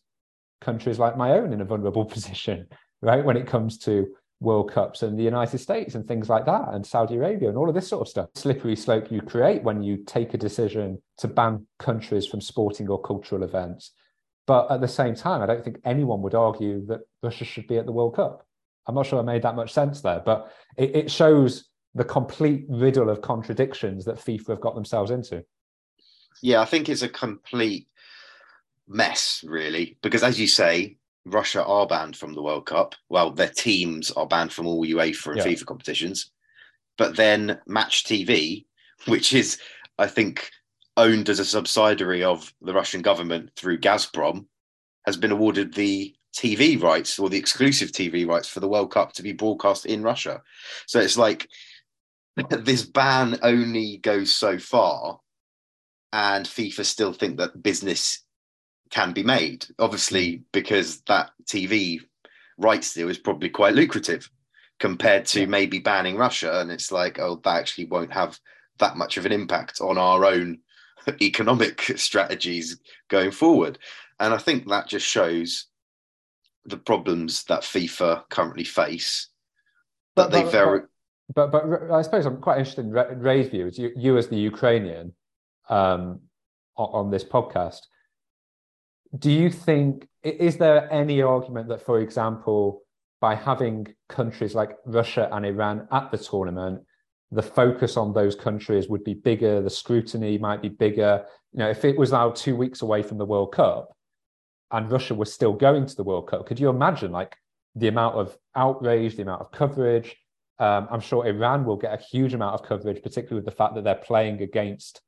countries like my own in a vulnerable position right? When it comes to World Cups and the United States and things like that, and Saudi Arabia and all of this sort of stuff. Slippery slope you create when you take a decision to ban countries from sporting or cultural events. But at the same time, I don't think anyone would argue that Russia should be at the World Cup. I'm not sure I made that much sense there, but it, it shows the complete riddle of contradictions that FIFA have got themselves into. Yeah, I think it's a complete mess, really, because as you say, Russia are banned from the World Cup. Well, their teams are banned from all UEFA and yeah. FIFA competitions. But then Match TV, which is, I think, owned as a subsidiary of the Russian government through Gazprom, has been awarded the TV rights or the exclusive TV rights for the World Cup to be broadcast in Russia. So it's like this ban only goes so far, and FIFA still think that business can be made. Obviously, because that TV rights deal is probably quite lucrative compared to maybe banning Russia. And it's like, oh, that actually won't have that much of an impact on our own economic strategies going forward. And I think that just shows the problems that FIFA currently face. That they very. But, but, but I suppose I'm quite interested in Ray's views. You, you as the Ukrainian um, on this podcast, do you think is there any argument that, for example, by having countries like Russia and Iran at the tournament, the focus on those countries would be bigger, the scrutiny might be bigger. You know, if it was now two weeks away from the World Cup and Russia was still going to the World Cup, could you imagine like the amount of outrage, the amount of coverage? Um, I'm sure Iran will get a huge amount of coverage, particularly with the fact that they're playing against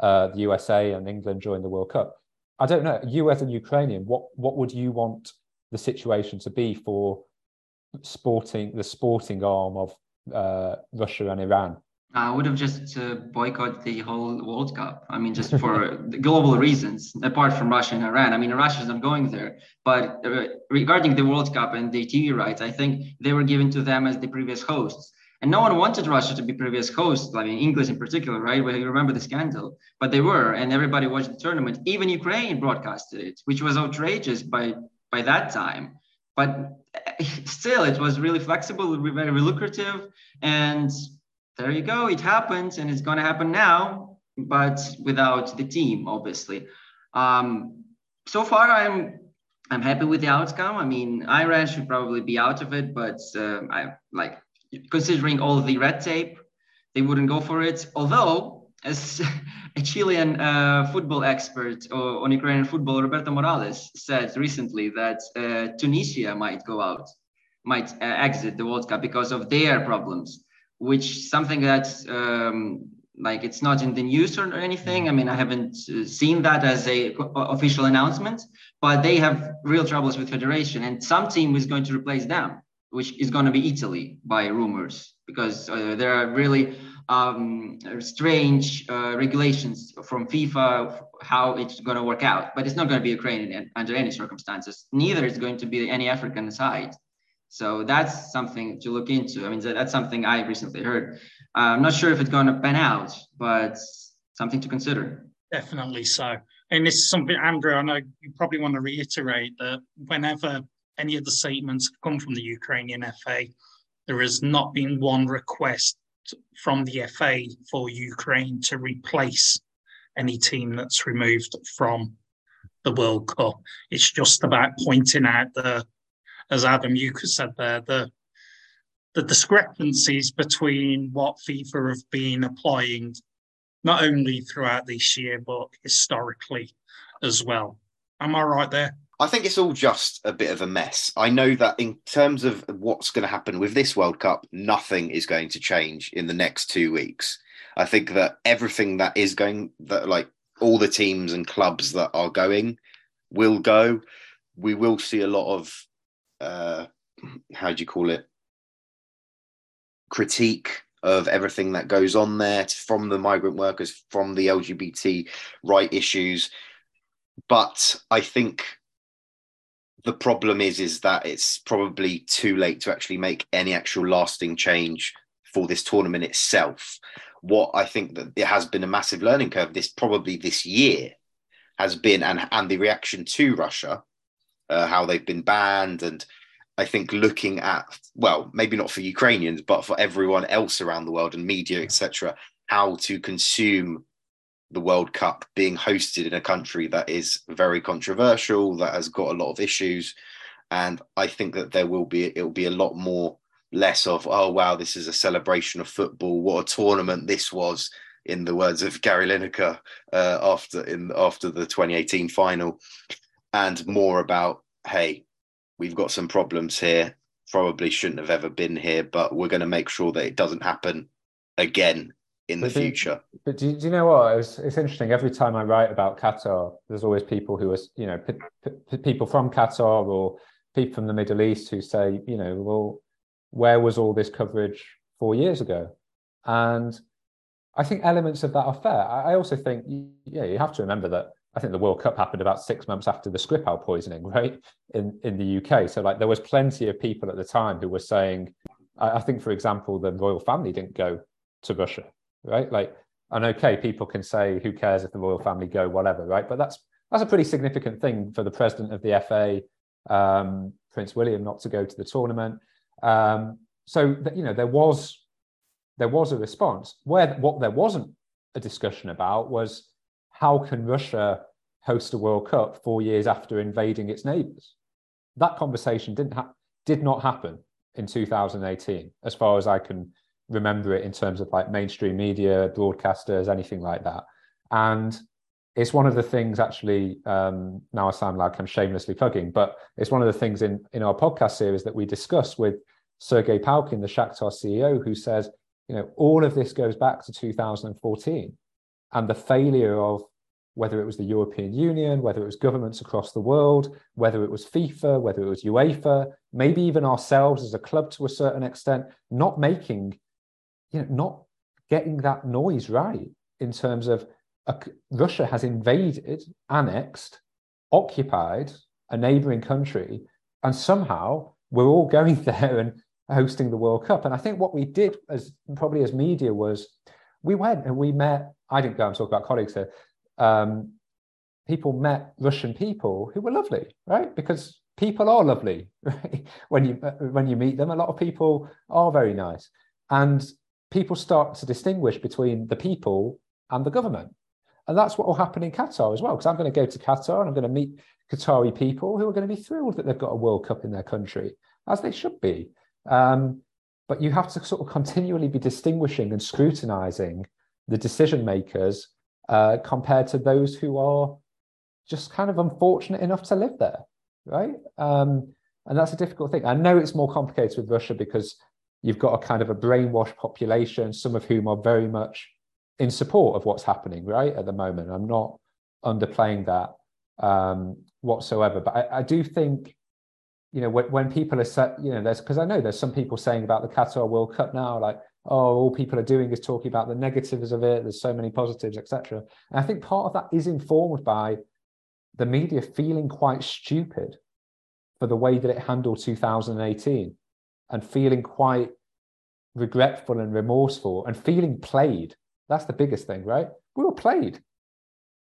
uh, the USA and England during the World Cup. I don't know. You as a Ukrainian, what what would you want the situation to be for sporting the sporting arm of uh, Russia and Iran? I would have just uh, boycotted the whole World Cup. I mean, just for global reasons, apart from Russia and Iran. I mean, Russia's not going there. But uh, regarding the World Cup and the TV rights, I think they were given to them as the previous hosts. And no one wanted Russia to be previous host, I mean, English in particular, right? Well, you remember the scandal, but they were, and everybody watched the tournament. Even Ukraine broadcasted it, which was outrageous by by that time. But still, it was really flexible, very lucrative, and there you go. It happened, and it's going to happen now, but without the team, obviously. Um, so far, I'm I'm happy with the outcome. I mean, Iran should probably be out of it, but uh, I like considering all the red tape, they wouldn't go for it. Although, as a Chilean uh, football expert on Ukrainian football, Roberto Morales, said recently that uh, Tunisia might go out, might uh, exit the World Cup because of their problems, which something that um, like it's not in the news or anything. I mean, I haven't uh, seen that as a official announcement, but they have real troubles with federation, and some team is going to replace them which is going to be Italy by rumors, because uh, there are really um, strange uh, regulations from FIFA how it's going to work out. But it's not going to be Ukrainian under any circumstances. Neither is going to be any African side. So that's something to look into. I mean, that's something I recently heard. Uh, I'm not sure if it's going to pan out, but something to consider. Definitely so. And this is something, Andrew, I know you probably want to reiterate that whenever any of the statements have come from the Ukrainian FA. There has not been one request from the FA for Ukraine to replace any team that's removed from the World Cup. It's just about pointing out the, as Adam Yuka said there, the the discrepancies between what FIFA have been applying, not only throughout this year but historically as well. Am I right there? I think it's all just a bit of a mess. I know that in terms of what's going to happen with this World Cup, nothing is going to change in the next two weeks. I think that everything that is going, that like all the teams and clubs that are going will go. We will see a lot of, uh, how do you call it? Critique of everything that goes on there from the migrant workers, from the LGBT right issues. But I think the problem is is that it's probably too late to actually make any actual lasting change for this tournament itself what i think that there has been a massive learning curve this probably this year has been and and the reaction to russia uh, how they've been banned and I think looking at well, maybe not for Ukrainians, but for everyone else around the world and media, etc., how to consume the World Cup being hosted in a country that is very controversial, that has got a lot of issues, and I think that there will be it will be a lot more less of oh wow this is a celebration of football. What a tournament this was in the words of Gary Lineker uh, after in after the 2018 final. And more about hey we've got some problems here. Probably shouldn't have ever been here but we're going to make sure that it doesn't happen again in the do- future But do, do you know what? It's, it's interesting. Every time I write about Qatar, there's always people who are, you know, p- p- people from Qatar or people from the Middle East who say, you know, well, where was all this coverage four years ago? And I think elements of that are fair. I, I also think, yeah, you have to remember that I think the World Cup happened about six months after the Skripal poisoning, right? In in the UK. So like there was plenty of people at the time who were saying, I, I think, for example, the royal family didn't go to Russia, right? Like, and okay, people can say, who cares if the royal family go, whatever, right? But that's that's a pretty significant thing for the president of the FA, um, Prince William, not to go to the tournament. Um, so you know, there was there was a response. Where what there wasn't a discussion about was how can Russia host a World Cup four years after invading its neighbours? That conversation didn't ha- did not happen in 2018, as far as I can remember it in terms of like mainstream media, broadcasters, anything like that. And it's one of the things actually, um, now I sound like I'm shamelessly plugging, but it's one of the things in, in our podcast series that we discuss with Sergei Palkin, the Shakhtar CEO, who says, you know, all of this goes back to 2014 and the failure of whether it was the European Union, whether it was governments across the world, whether it was FIFA, whether it was UEFA, maybe even ourselves as a club to a certain extent, not making, you know, not getting that noise right in terms of a, Russia has invaded, annexed, occupied a neighboring country, and somehow we're all going there and hosting the World Cup. And I think what we did as probably as media was we went and we met. I didn't go and talk about colleagues here. Um, people met Russian people who were lovely, right? Because people are lovely right? when you when you meet them. A lot of people are very nice, and people start to distinguish between the people and the government. And that's what will happen in Qatar as well. Because I'm going to go to Qatar and I'm going to meet Qatari people who are going to be thrilled that they've got a World Cup in their country, as they should be. Um, but you have to sort of continually be distinguishing and scrutinizing the decision makers uh, compared to those who are just kind of unfortunate enough to live there, right? Um, and that's a difficult thing. I know it's more complicated with Russia because you've got a kind of a brainwashed population, some of whom are very much in support of what's happening right at the moment. I'm not underplaying that um, whatsoever, but I, I, do think, you know, when, when people are set, you know, there's because I know there's some people saying about the Qatar World Cup now, like, oh, all people are doing is talking about the negatives of it. There's so many positives, etc. And I think part of that is informed by the media feeling quite stupid for the way that it handled 2018 and feeling quite regretful and remorseful and feeling played that's the biggest thing, right? We were played.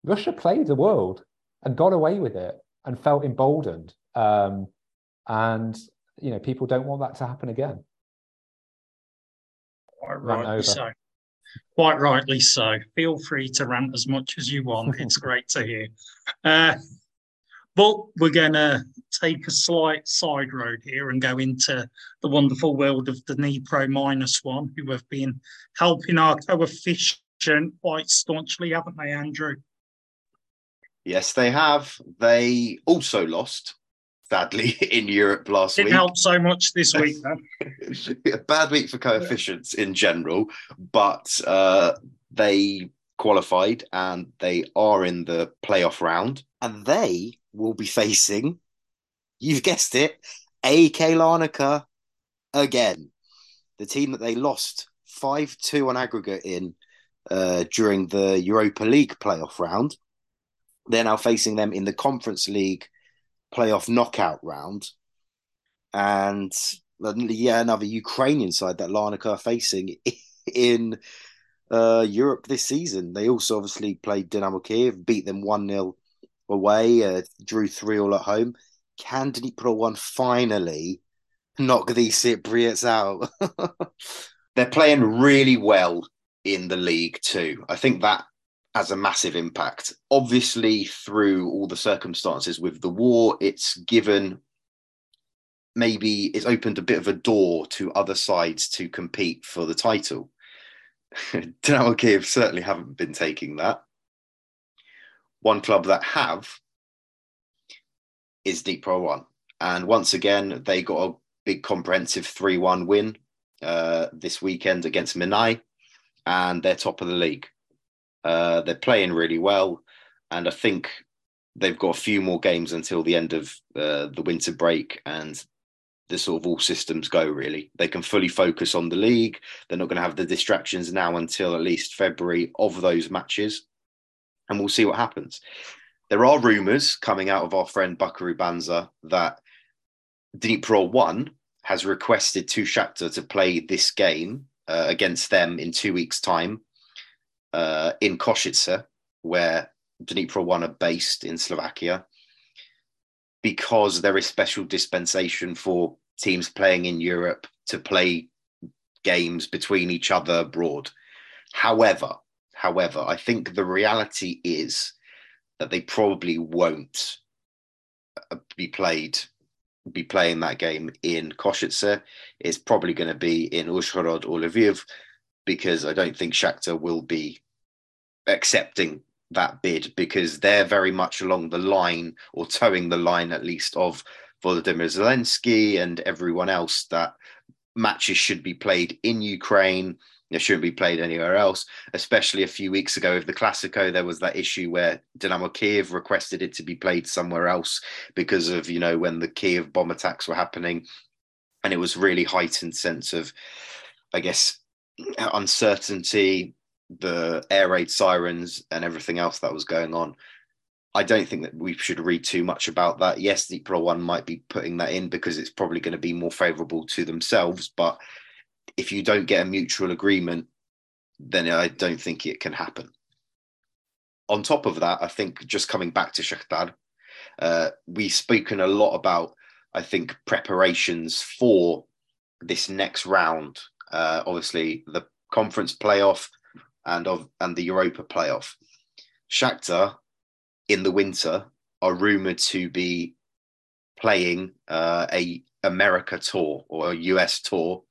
Russia played the world and got away with it and felt emboldened. Um, and you know, people don't want that to happen again. Quite rightly so. Quite rightly so. Feel free to rant as much as you want. it's great to hear. Uh, but we're going to take a slight side road here and go into the wonderful world of the Dnipro minus one, who have been helping our coefficient quite staunchly, haven't they, Andrew? Yes, they have. They also lost, sadly, in Europe last Didn't week. help so much this week, a bad week for coefficients in general, but uh, they qualified and they are in the playoff round, and they will be facing, you've guessed it, AEK Larnaca again. The team that they lost 5 2 on aggregate in uh, during the Europa League playoff round. They're now facing them in the Conference League playoff knockout round. And yeah, another Ukrainian side that Larnaca are facing in uh, Europe this season. They also obviously played Dynamo Kiev, beat them 1 0 away, uh, drew 3 all at home. Can Dnipro 1 finally knock these Cypriots out. They're playing really well in the league too. I think that has a massive impact. Obviously, through all the circumstances with the war, it's given maybe it's opened a bit of a door to other sides to compete for the title. Dynamo Kiev certainly haven't been taking that. One club that have is Dnipro One. And once again, they got a big comprehensive 3 1 win uh, this weekend against Mynai, and they're top of the league. Uh, they're playing really well, and I think they've got a few more games until the end of uh, the winter break, and the sort of all systems go really. They can fully focus on the league. They're not going to have the distractions now until at least February of those matches, and we'll see what happens. There are rumours coming out of our friend Buckaroo Banzai that Dnipro 1 has requested to Shakhtar to play this game uh, against them in two weeks' time uh, in Košice, where Dnipro 1 are based in Slovakia, because there is special dispensation for teams playing in Europe to play games between each other abroad. However, however, I think the reality is that they probably won't uh, be played be playing that game in Košice. It's probably going to be in Uzhhorod or Lviv because I don't think Shakhtar will be accepting that bid because they're very much along the line or towing the line at least of Volodymyr Zelensky and everyone else that matches should be played in Ukraine it shouldn't be played anywhere else. Especially a few weeks ago with the Classico, there was that issue where Dynamo Kiev requested it to be played somewhere else because of you know when the Kiev bomb attacks were happening, and it was really heightened sense of, I guess, uncertainty, the air raid sirens, and everything else that was going on. I don't think that we should read too much about that. Yes, Dnipro One might be putting that in because it's probably going to be more favourable to themselves, but if you don't get a mutual agreement, then I don't think it can happen. On top of that, I think just coming back to Shakhtar, uh, we've spoken a lot about, I think, preparations for this next round. Uh, obviously, the conference playoff and of and the Europa playoff. Shakhtar in the winter are rumored to be playing uh, a America tour or a US tour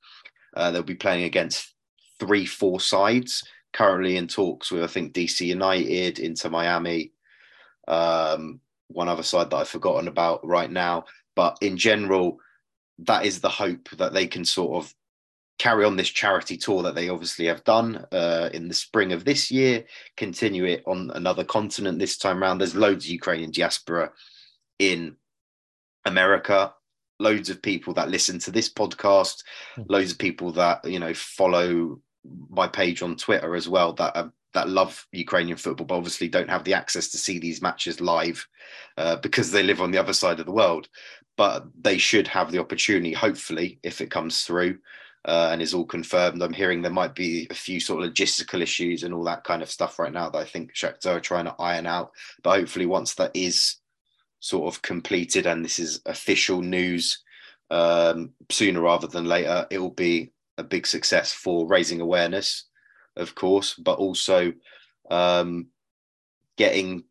uh, they'll be playing against three, four sides. Currently in talks with, I think, DC United, Inter Miami, um, one other side that I've forgotten about right now. But in general, that is the hope that they can sort of carry on this charity tour that they obviously have done uh, in the spring of this year, continue it on another continent this time around. There's loads of Ukrainian diaspora in America loads of people that listen to this podcast, mm. loads of people that you know follow my page on Twitter as well that uh, that love Ukrainian football, but obviously don't have the access to see these matches live uh, because they live on the other side of the world. But they should have the opportunity, hopefully, if it comes through. Uh, and is all confirmed. I'm hearing there might be a few sort of logistical issues and all that kind of stuff right now that I think Shakhtar are trying to iron out. But hopefully, once that is sort of completed and this is official news um, sooner rather than later, it will be a big success for raising awareness, of course, but also um, getting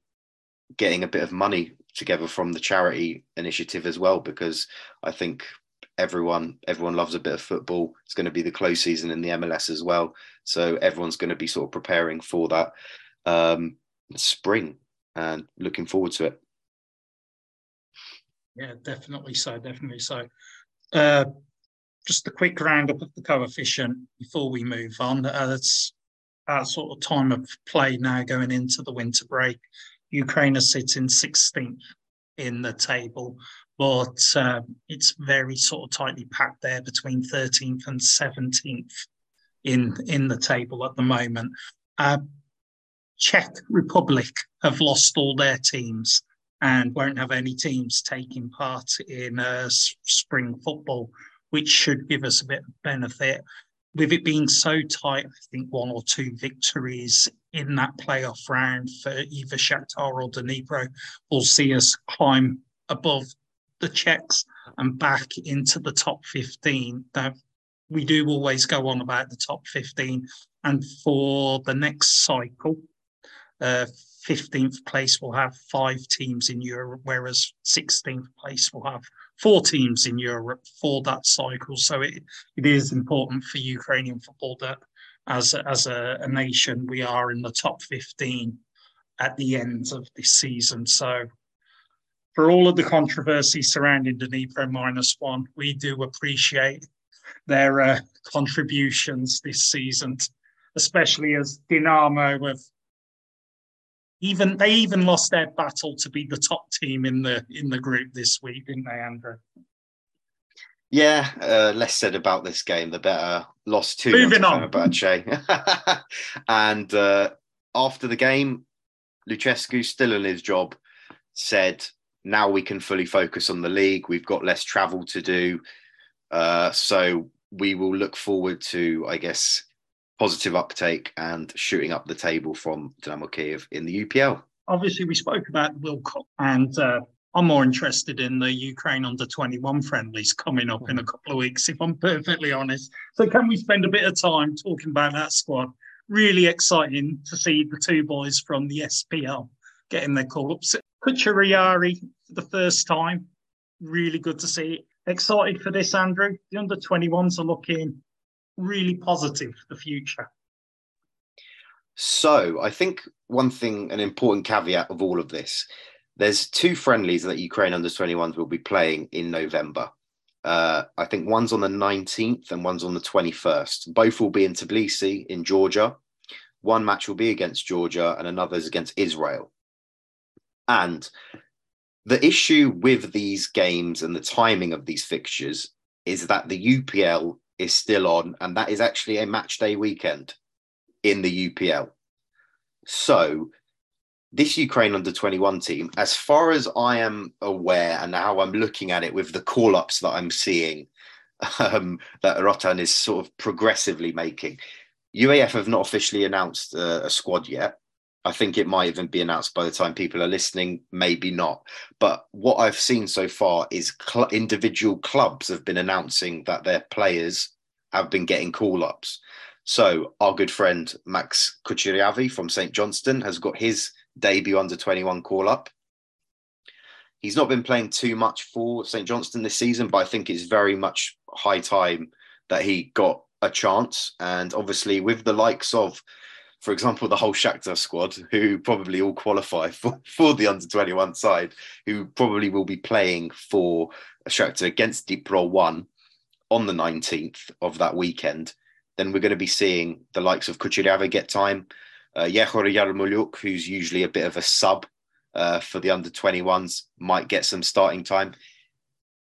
getting a bit of money together from the charity initiative as well, because I think everyone everyone loves a bit of football. It's going to be the close season in the MLS as well, so everyone's going to be sort of preparing for that um, spring and looking forward to it. Yeah, definitely so. Definitely so. Uh, just a quick roundup of the coefficient before we move on. Uh, that's our sort of time of play now going into the winter break. Ukraine is sitting 16th in the table, but uh, it's very sort of tightly packed there between 13th and 17th in in the table at the moment. Uh, Czech Republic have lost all their teams and won't have any teams taking part in uh, spring football, which should give us a bit of benefit. With it being so tight, I think one or two victories in that playoff round for either Shakhtar or Dnipro will see us climb above the Czechs and back into the top 15. That we do always go on about the top 15. And for the next cycle, uh, 15th place will have five teams in Europe, whereas 16th place will have four teams in Europe for that cycle. So it, it is important for Ukrainian football that as, as a, a nation, we are in the top 15 at the end of this season. So for all of the controversy surrounding Dnipro minus one, we do appreciate their uh, contributions this season, especially as Dinamo have even they even lost their battle to be the top team in the in the group this week, didn't they, Andrew? Yeah, uh, less said about this game, the better. Lost two. Moving on. And uh, after the game, Lucescu, still in his job, said, "Now we can fully focus on the league. We've got less travel to do, uh, so we will look forward to, I guess, positive uptake and shooting up the table from Dynamo Kiev in the UPL. Obviously, we spoke about Cup, and uh, I'm more interested in the Ukraine under 21 friendlies coming up in a couple of weeks, if I'm perfectly honest. So, can we spend a bit of time talking about that squad? Really exciting to see the two boys from the SPL getting their call ups. Kucheriavyi for the first time. Really good to see. Excited for this, Andrew. The under 21s are looking really positive for the future? So, I think one thing, an important caveat of all of this, there's two friendlies that Ukraine under 21s will be playing in November. Uh, I think one's on the 19th and one's on the 21st. Both will be in Tbilisi in Georgia. One match will be against Georgia and another is against Israel. And the issue with these games and the timing of these fixtures is that the UPL is still on, and that is actually a match day weekend in the UPL. So, this Ukraine under 21 team, as far as I am aware, and how I'm looking at it with the call ups that I'm seeing um, that Rotan is sort of progressively making, UAF have not officially announced uh, a squad yet. I think it might even be announced by the time people are listening, maybe not. But what I've seen so far is cl- individual clubs have been announcing that their players have been getting call ups. So our good friend Max Kucheriavyi from St Johnstone has got his debut under 21 call up. He's not been playing too much for St Johnstone this season, but I think it's very much high time that he got a chance. And obviously, with the likes of for example, the whole Shakhtar squad, who probably all qualify for, for the under 21 side, who probably will be playing for Shakhtar against Dnipro 1 on the 19th of that weekend, then we're going to be seeing the likes of Kucheriavyi get time. Uh, Yehor Yarmolyuk, who's usually a bit of a sub uh, for the under 21s, might get some starting time.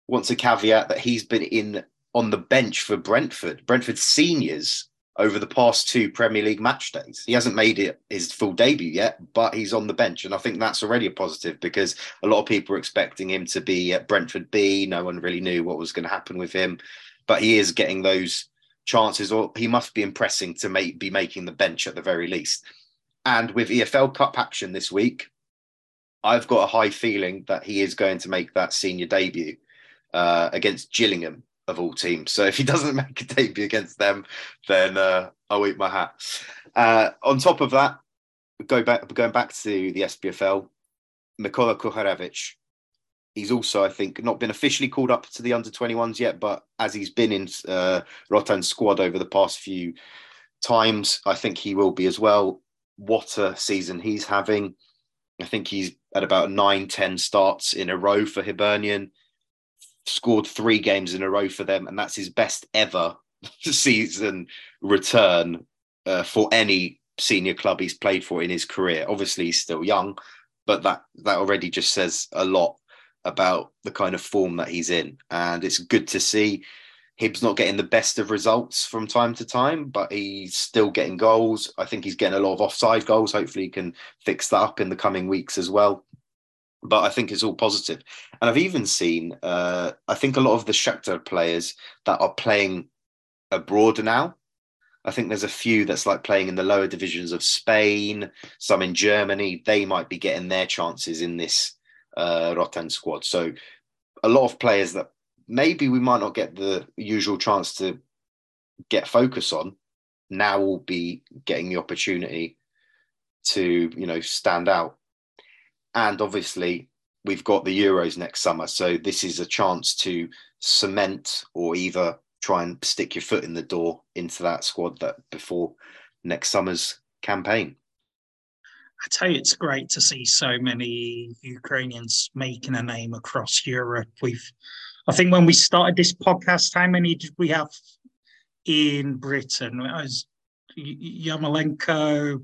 Wants a caveat that he's been in on the bench for Brentford, Brentford seniors over the past two Premier League match days. He hasn't made it his full debut yet, but he's on the bench. And I think that's already a positive because a lot of people were expecting him to be at Brentford B. No one really knew what was going to happen with him, but he is getting those chances, or he must be impressing to make, be making the bench at the very least. And with EFL Cup action this week, I've got a high feeling that he is going to make that senior debut uh, against Gillingham of all teams. So if he doesn't make a debut against them, then uh, I'll eat my hat. Uh, on top of that, go back going back to the SPFL, Mykola Kukharevych. He's also, I think, not been officially called up to the under 21s yet, but as he's been in uh, Rotan's squad over the past few times, I think he will be as well. What a season he's having. I think he's at about nine, 10 starts in a row for Hibernian scored three games in a row for them, and that's his best ever season return uh, for any senior club he's played for in his career. Obviously, he's still young, but that that already just says a lot about the kind of form that he's in, and it's good to see. Hibs not getting the best of results from time to time, but he's still getting goals. I think he's getting a lot of offside goals. Hopefully, he can fix that up in the coming weeks as well but I think it's all positive. And I've even seen, uh, I think a lot of the Shakhtar players that are playing abroad now. I think there's a few that's like playing in the lower divisions of Spain, some in Germany. They might be getting their chances in this uh, Rotan squad. So a lot of players that maybe we might not get the usual chance to get focus on now will be getting the opportunity to you know stand out and obviously we've got the euros next summer so this is a chance to cement or either try and stick your foot in the door into that squad that before next summer's campaign I tell you, it's great to see so many Ukrainians making a name across Europe. We've, I think, when we started this podcast, how many did we have in Britain? It was Yarmolenko,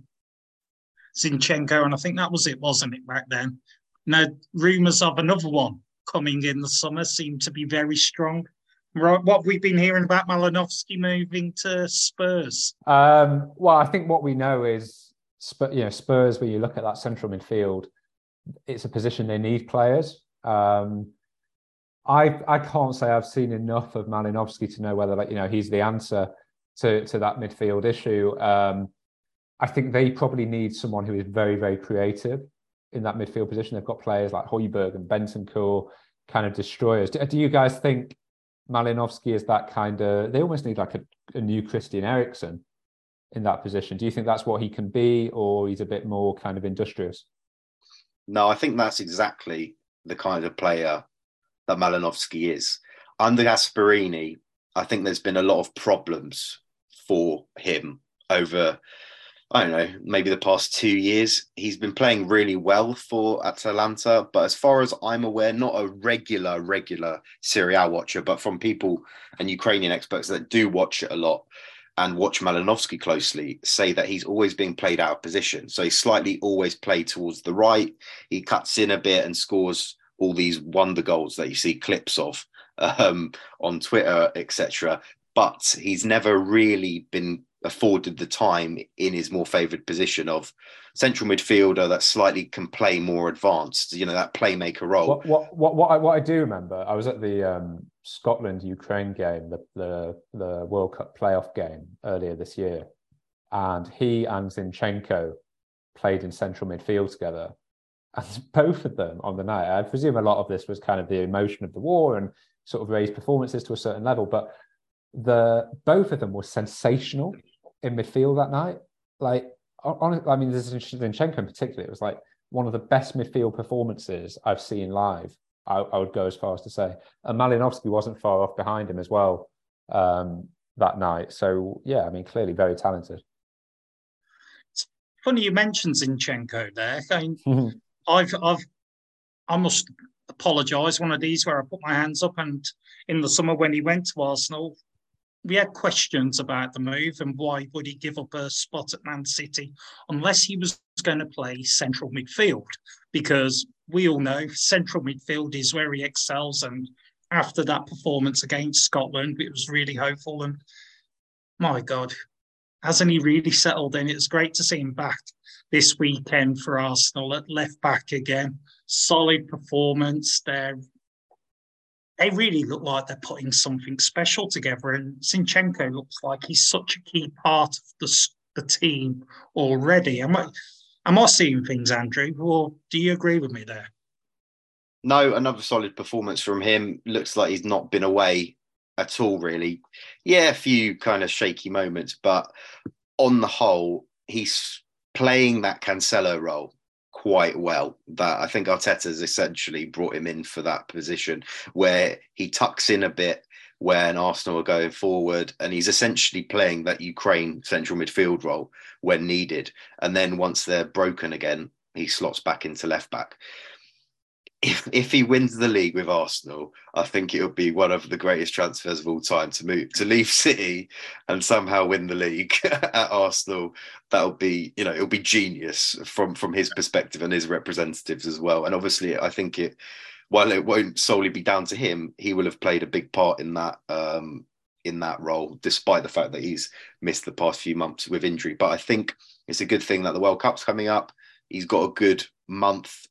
Zinchenko, and I think that was it, wasn't it, back then? Now, rumours of another one coming in the summer seem to be very strong. Right, what have we been hearing about Malinovsky moving to Spurs? Um, well, I think what we know is, you know, Spurs. When you look at that central midfield, it's a position they need players. Um, I I can't say I've seen enough of Malinovsky to know whether like you know he's the answer to to that midfield issue. Um, I think they probably need someone who is very very creative in that midfield position. They've got players like Højbjerg and Bentancur, kind of destroyers. Do, do, you guys think Malinovsky is that kind of? They almost need like a, a new Christian Eriksen in that position. Do you think that's what he can be, or he's a bit more kind of industrious? No, I think that's exactly the kind of player that Malinovsky is. Under Gasperini, I think there's been a lot of problems for him over, I don't know, maybe the past two years. He's been playing really well for Atalanta, but as far as I'm aware, not a regular, regular Serie A watcher, but from people and Ukrainian experts that do watch it a lot and watch Malinovsky closely say that he's always being played out of position. So he's slightly always played towards the right. He cuts in a bit and scores all these wonder goals that you see clips of um, on Twitter, etc. But he's never really been afforded the time in his more favoured position of central midfielder that slightly can play more advanced. You know that playmaker role. What what what, what I, what I do remember, I was at the um, Scotland Ukraine game, the, the the World Cup playoff game earlier this year, and he and Zinchenko played in central midfield together and both of them on the night. I presume a lot of this was kind of the emotion of the war and sort of raised performances to a certain level, but the both of them were sensational in midfield that night. Like, on, I mean, this is Zinchenko in particular, it was like one of the best midfield performances I've seen live. I, I would go as far as to say, and Malinovsky wasn't far off behind him as well um, that night. So yeah, I mean, clearly very talented. It's funny you mentioned Zinchenko there. I mean, I've I've I must apologise. One of these where I put my hands up, and in the summer when he went to Arsenal, we had questions about the move and why would he give up a spot at Man City unless he was going to play central midfield, because we all know central midfield is where he excels. And after that performance against Scotland, it was really hopeful. And my God, hasn't he really settled in? It's great to see him back this weekend for Arsenal at left back again. Solid performance. They're, they really look like they're putting something special together. And Zinchenko looks like he's such a key part of the, the team already. Am I, am I seeing things, Andrew? Or do you agree with me there? No, another solid performance from him. Looks like he's not been away at all, really. Yeah, a few kind of shaky moments, but on the whole, he's playing that Cancelo role quite well. That I think Arteta's essentially brought him in for that position where he tucks in a bit when Arsenal are going forward, and he's essentially playing that Ukraine central midfield role when needed. And then once they're broken again, he slots back into left back if if he wins the league with Arsenal, I think it would be one of the greatest transfers of all time to move to leave City and somehow win the league at Arsenal. That'll be you know it'll be genius from from his perspective and his representatives as well. And obviously, I think it while it won't solely be down to him, he will have played a big part in that um, in that role, despite the fact that he's missed the past few months with injury. But I think it's a good thing that the World Cup's coming up. He's got a good month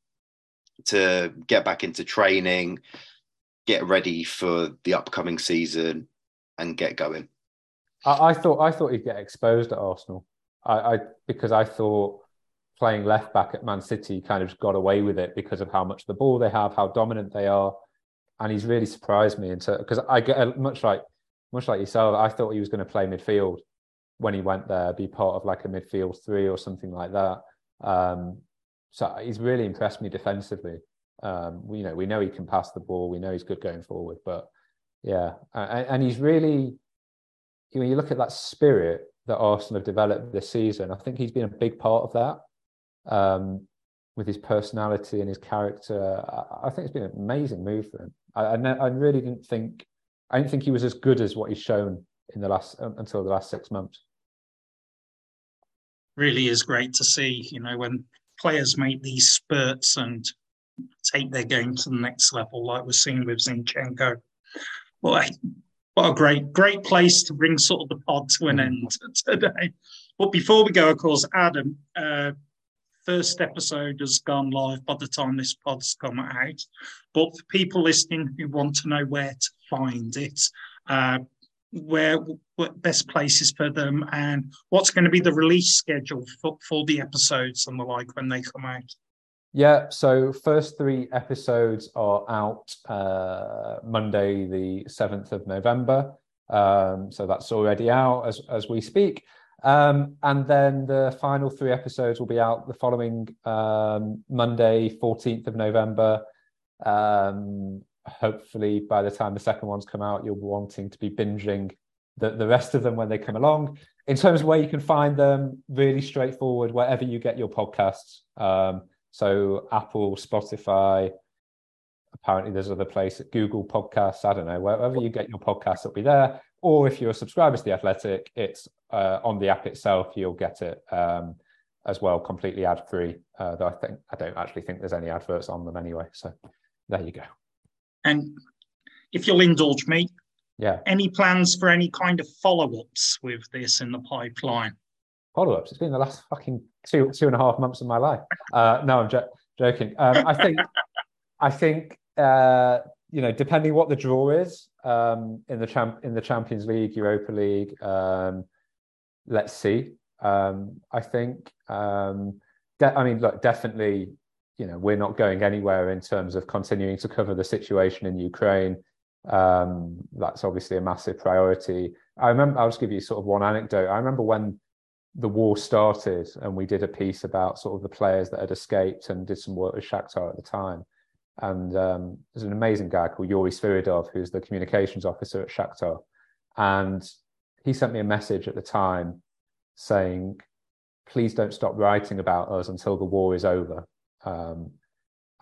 to get back into training, get ready for the upcoming season, and get going. I, I thought I thought he'd get exposed at Arsenal. I, I because I thought playing left back at Man City kind of got away with it because of how much the ball they have, how dominant they are. and he's really surprised me into because I get much like much like yourself. I thought he was going to play midfield when he went there, be part of like a midfield three or something like that. Um, so he's really impressed me defensively. Um, we, you know, we know he can pass the ball. We know he's good going forward, but yeah, and, and he's really. When you look at that spirit that Arsenal have developed this season, I think he's been a big part of that. Um, with his personality and his character, I, I, think it's been an amazing move for him. I, I, I, really didn't think, I didn't think he was as good as what he's shown in the last until the last six months. Really is great to see, you know, when players make these spurts and take their game to the next level, like we're seeing with Zinchenko. Well, what a great, great place to bring sort of the pod to an end today. But before we go, of course, Adam, uh, first episode has gone live by the time this pod's come out. But for people listening who want to know where to find it, uh, where what best places for them, and what's going to be the release schedule for, for the episodes and the like when they come out. Yeah, so first three episodes are out uh, Monday, the 7th of November. Um, so that's already out as, as we speak. Um, and then the final three episodes will be out the following um, Monday, 14th of November. Um, hopefully, by the time the second ones come out, you'll be wanting to be binging the, the rest of them when they come along. In terms of where you can find them, really straightforward, wherever you get your podcasts. Um, so Apple, Spotify, apparently there's other place at Google Podcasts. I don't know, wherever you get your podcasts, it'll be there. Or if you're a subscriber to The Athletic, it's uh, on the app itself, you'll get it um, as well, completely ad free. Uh, though I think I don't actually think there's any adverts on them anyway. So there you go. And if you'll indulge me, yeah. Any plans for any kind of follow ups with this in the pipeline? Follow ups. It's been the last fucking two two and a half months of my life. Uh, no, I'm jo- joking. Um, I think I think uh, you know, depending what the draw is um, in the champ in the Champions League, Europa League. Um, let's see. Um, I think. Um, de- I mean, look, definitely. You know, we're not going anywhere in terms of continuing to cover the situation in Ukraine. Um, that's obviously a massive priority. I remember. I'll just give you sort of one anecdote. I remember when the war started and we did a piece about sort of the players that had escaped and did some work with Shakhtar at the time. And um, there's an amazing guy called Yuri Sviridov, who's the communications officer at Shakhtar. And he sent me a message at the time saying, please don't stop writing about us until the war is over. Um,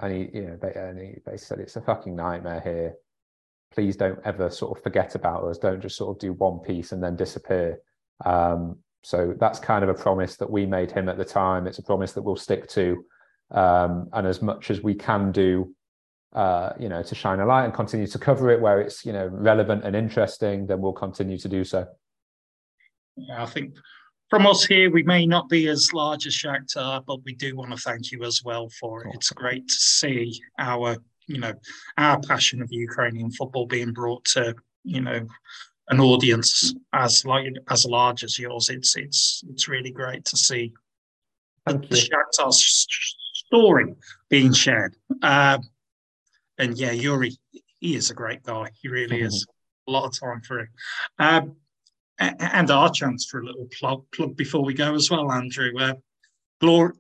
and he, you know, and he basically said, it's a fucking nightmare here. Please don't ever sort of forget about us. Don't just sort of do one piece and then disappear. Um, so that's kind of a promise that we made him at the time. It's a promise that we'll stick to. Um, and as much as we can do uh, you know, to shine a light and continue to cover it where it's, you know, relevant and interesting, then we'll continue to do so. Yeah, I think from us here, we may not be as large as Shakhtar, but we do want to thank you as well for it. It's great to see our, you know, our passion of Ukrainian football being brought to, you know, an audience as like as large as yours. It's it's it's really great to see Thank the Shakhtar story being shared. Uh, and yeah, Yuri, he is a great guy. He really is. A lot of time for him. Um, and our chance for a little plug, plug before we go as well, Andrew. Uh, Glory,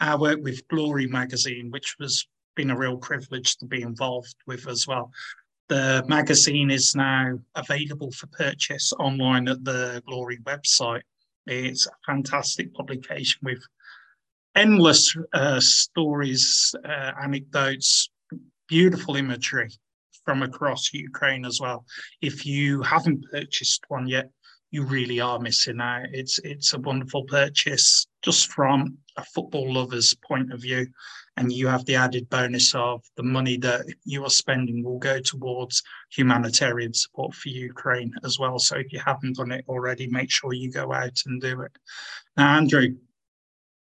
our work with Glory magazine, which has been a real privilege to be involved with as well. The magazine is now available for purchase online at the Glory website. It's a fantastic publication with endless uh, stories, uh, anecdotes, beautiful imagery from across Ukraine as well. If you haven't purchased one yet, you really are missing out. It's it's a wonderful purchase just from a football lover's point of view. And you have the added bonus of the money that you are spending will go towards humanitarian support for Ukraine as well. So if you haven't done it already, make sure you go out and do it. Now, Andrew,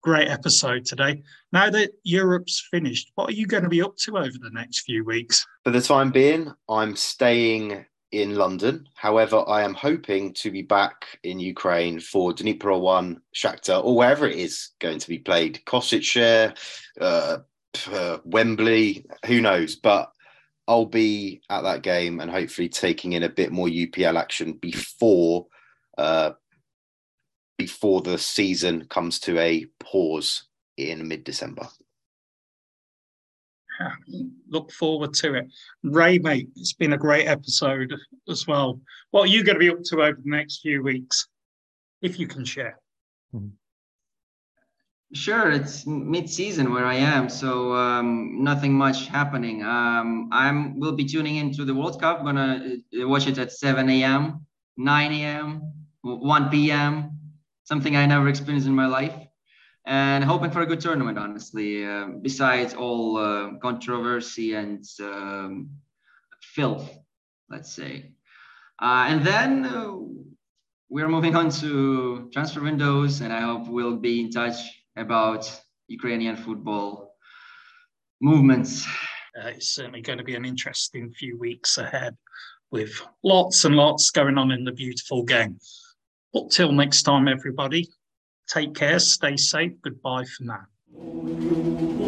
great episode today. Now that Europe's finished, what are you going to be up to over the next few weeks? For the time being, I'm staying in London. However, I am hoping to be back in Ukraine for Dnipro 1, Shakhtar, or wherever it is going to be played. Košice, uh, uh, Wembley, who knows? But I'll be at that game and hopefully taking in a bit more UPL action before uh, before the season comes to a pause in mid December. Look forward to it. Ray, mate, it's been a great episode as well. What are you going to be up to over the next few weeks, if you can share? Mm-hmm. Sure, it's mid-season where I am, so um, nothing much happening. Um, I'm will be tuning into the World Cup. I'm gonna uh, watch it at 7 a.m., 9 a.m., 1 p.m. Something I never experienced in my life, and hoping for a good tournament. Honestly, uh, besides all uh, controversy and um, filth, let's say, uh, and then uh, we're moving on to transfer windows, and I hope we'll be in touch about Ukrainian football movements. Uh, it's certainly going to be an interesting few weeks ahead with lots and lots going on in the beautiful game. But till next time, everybody, take care, stay safe. Goodbye for now.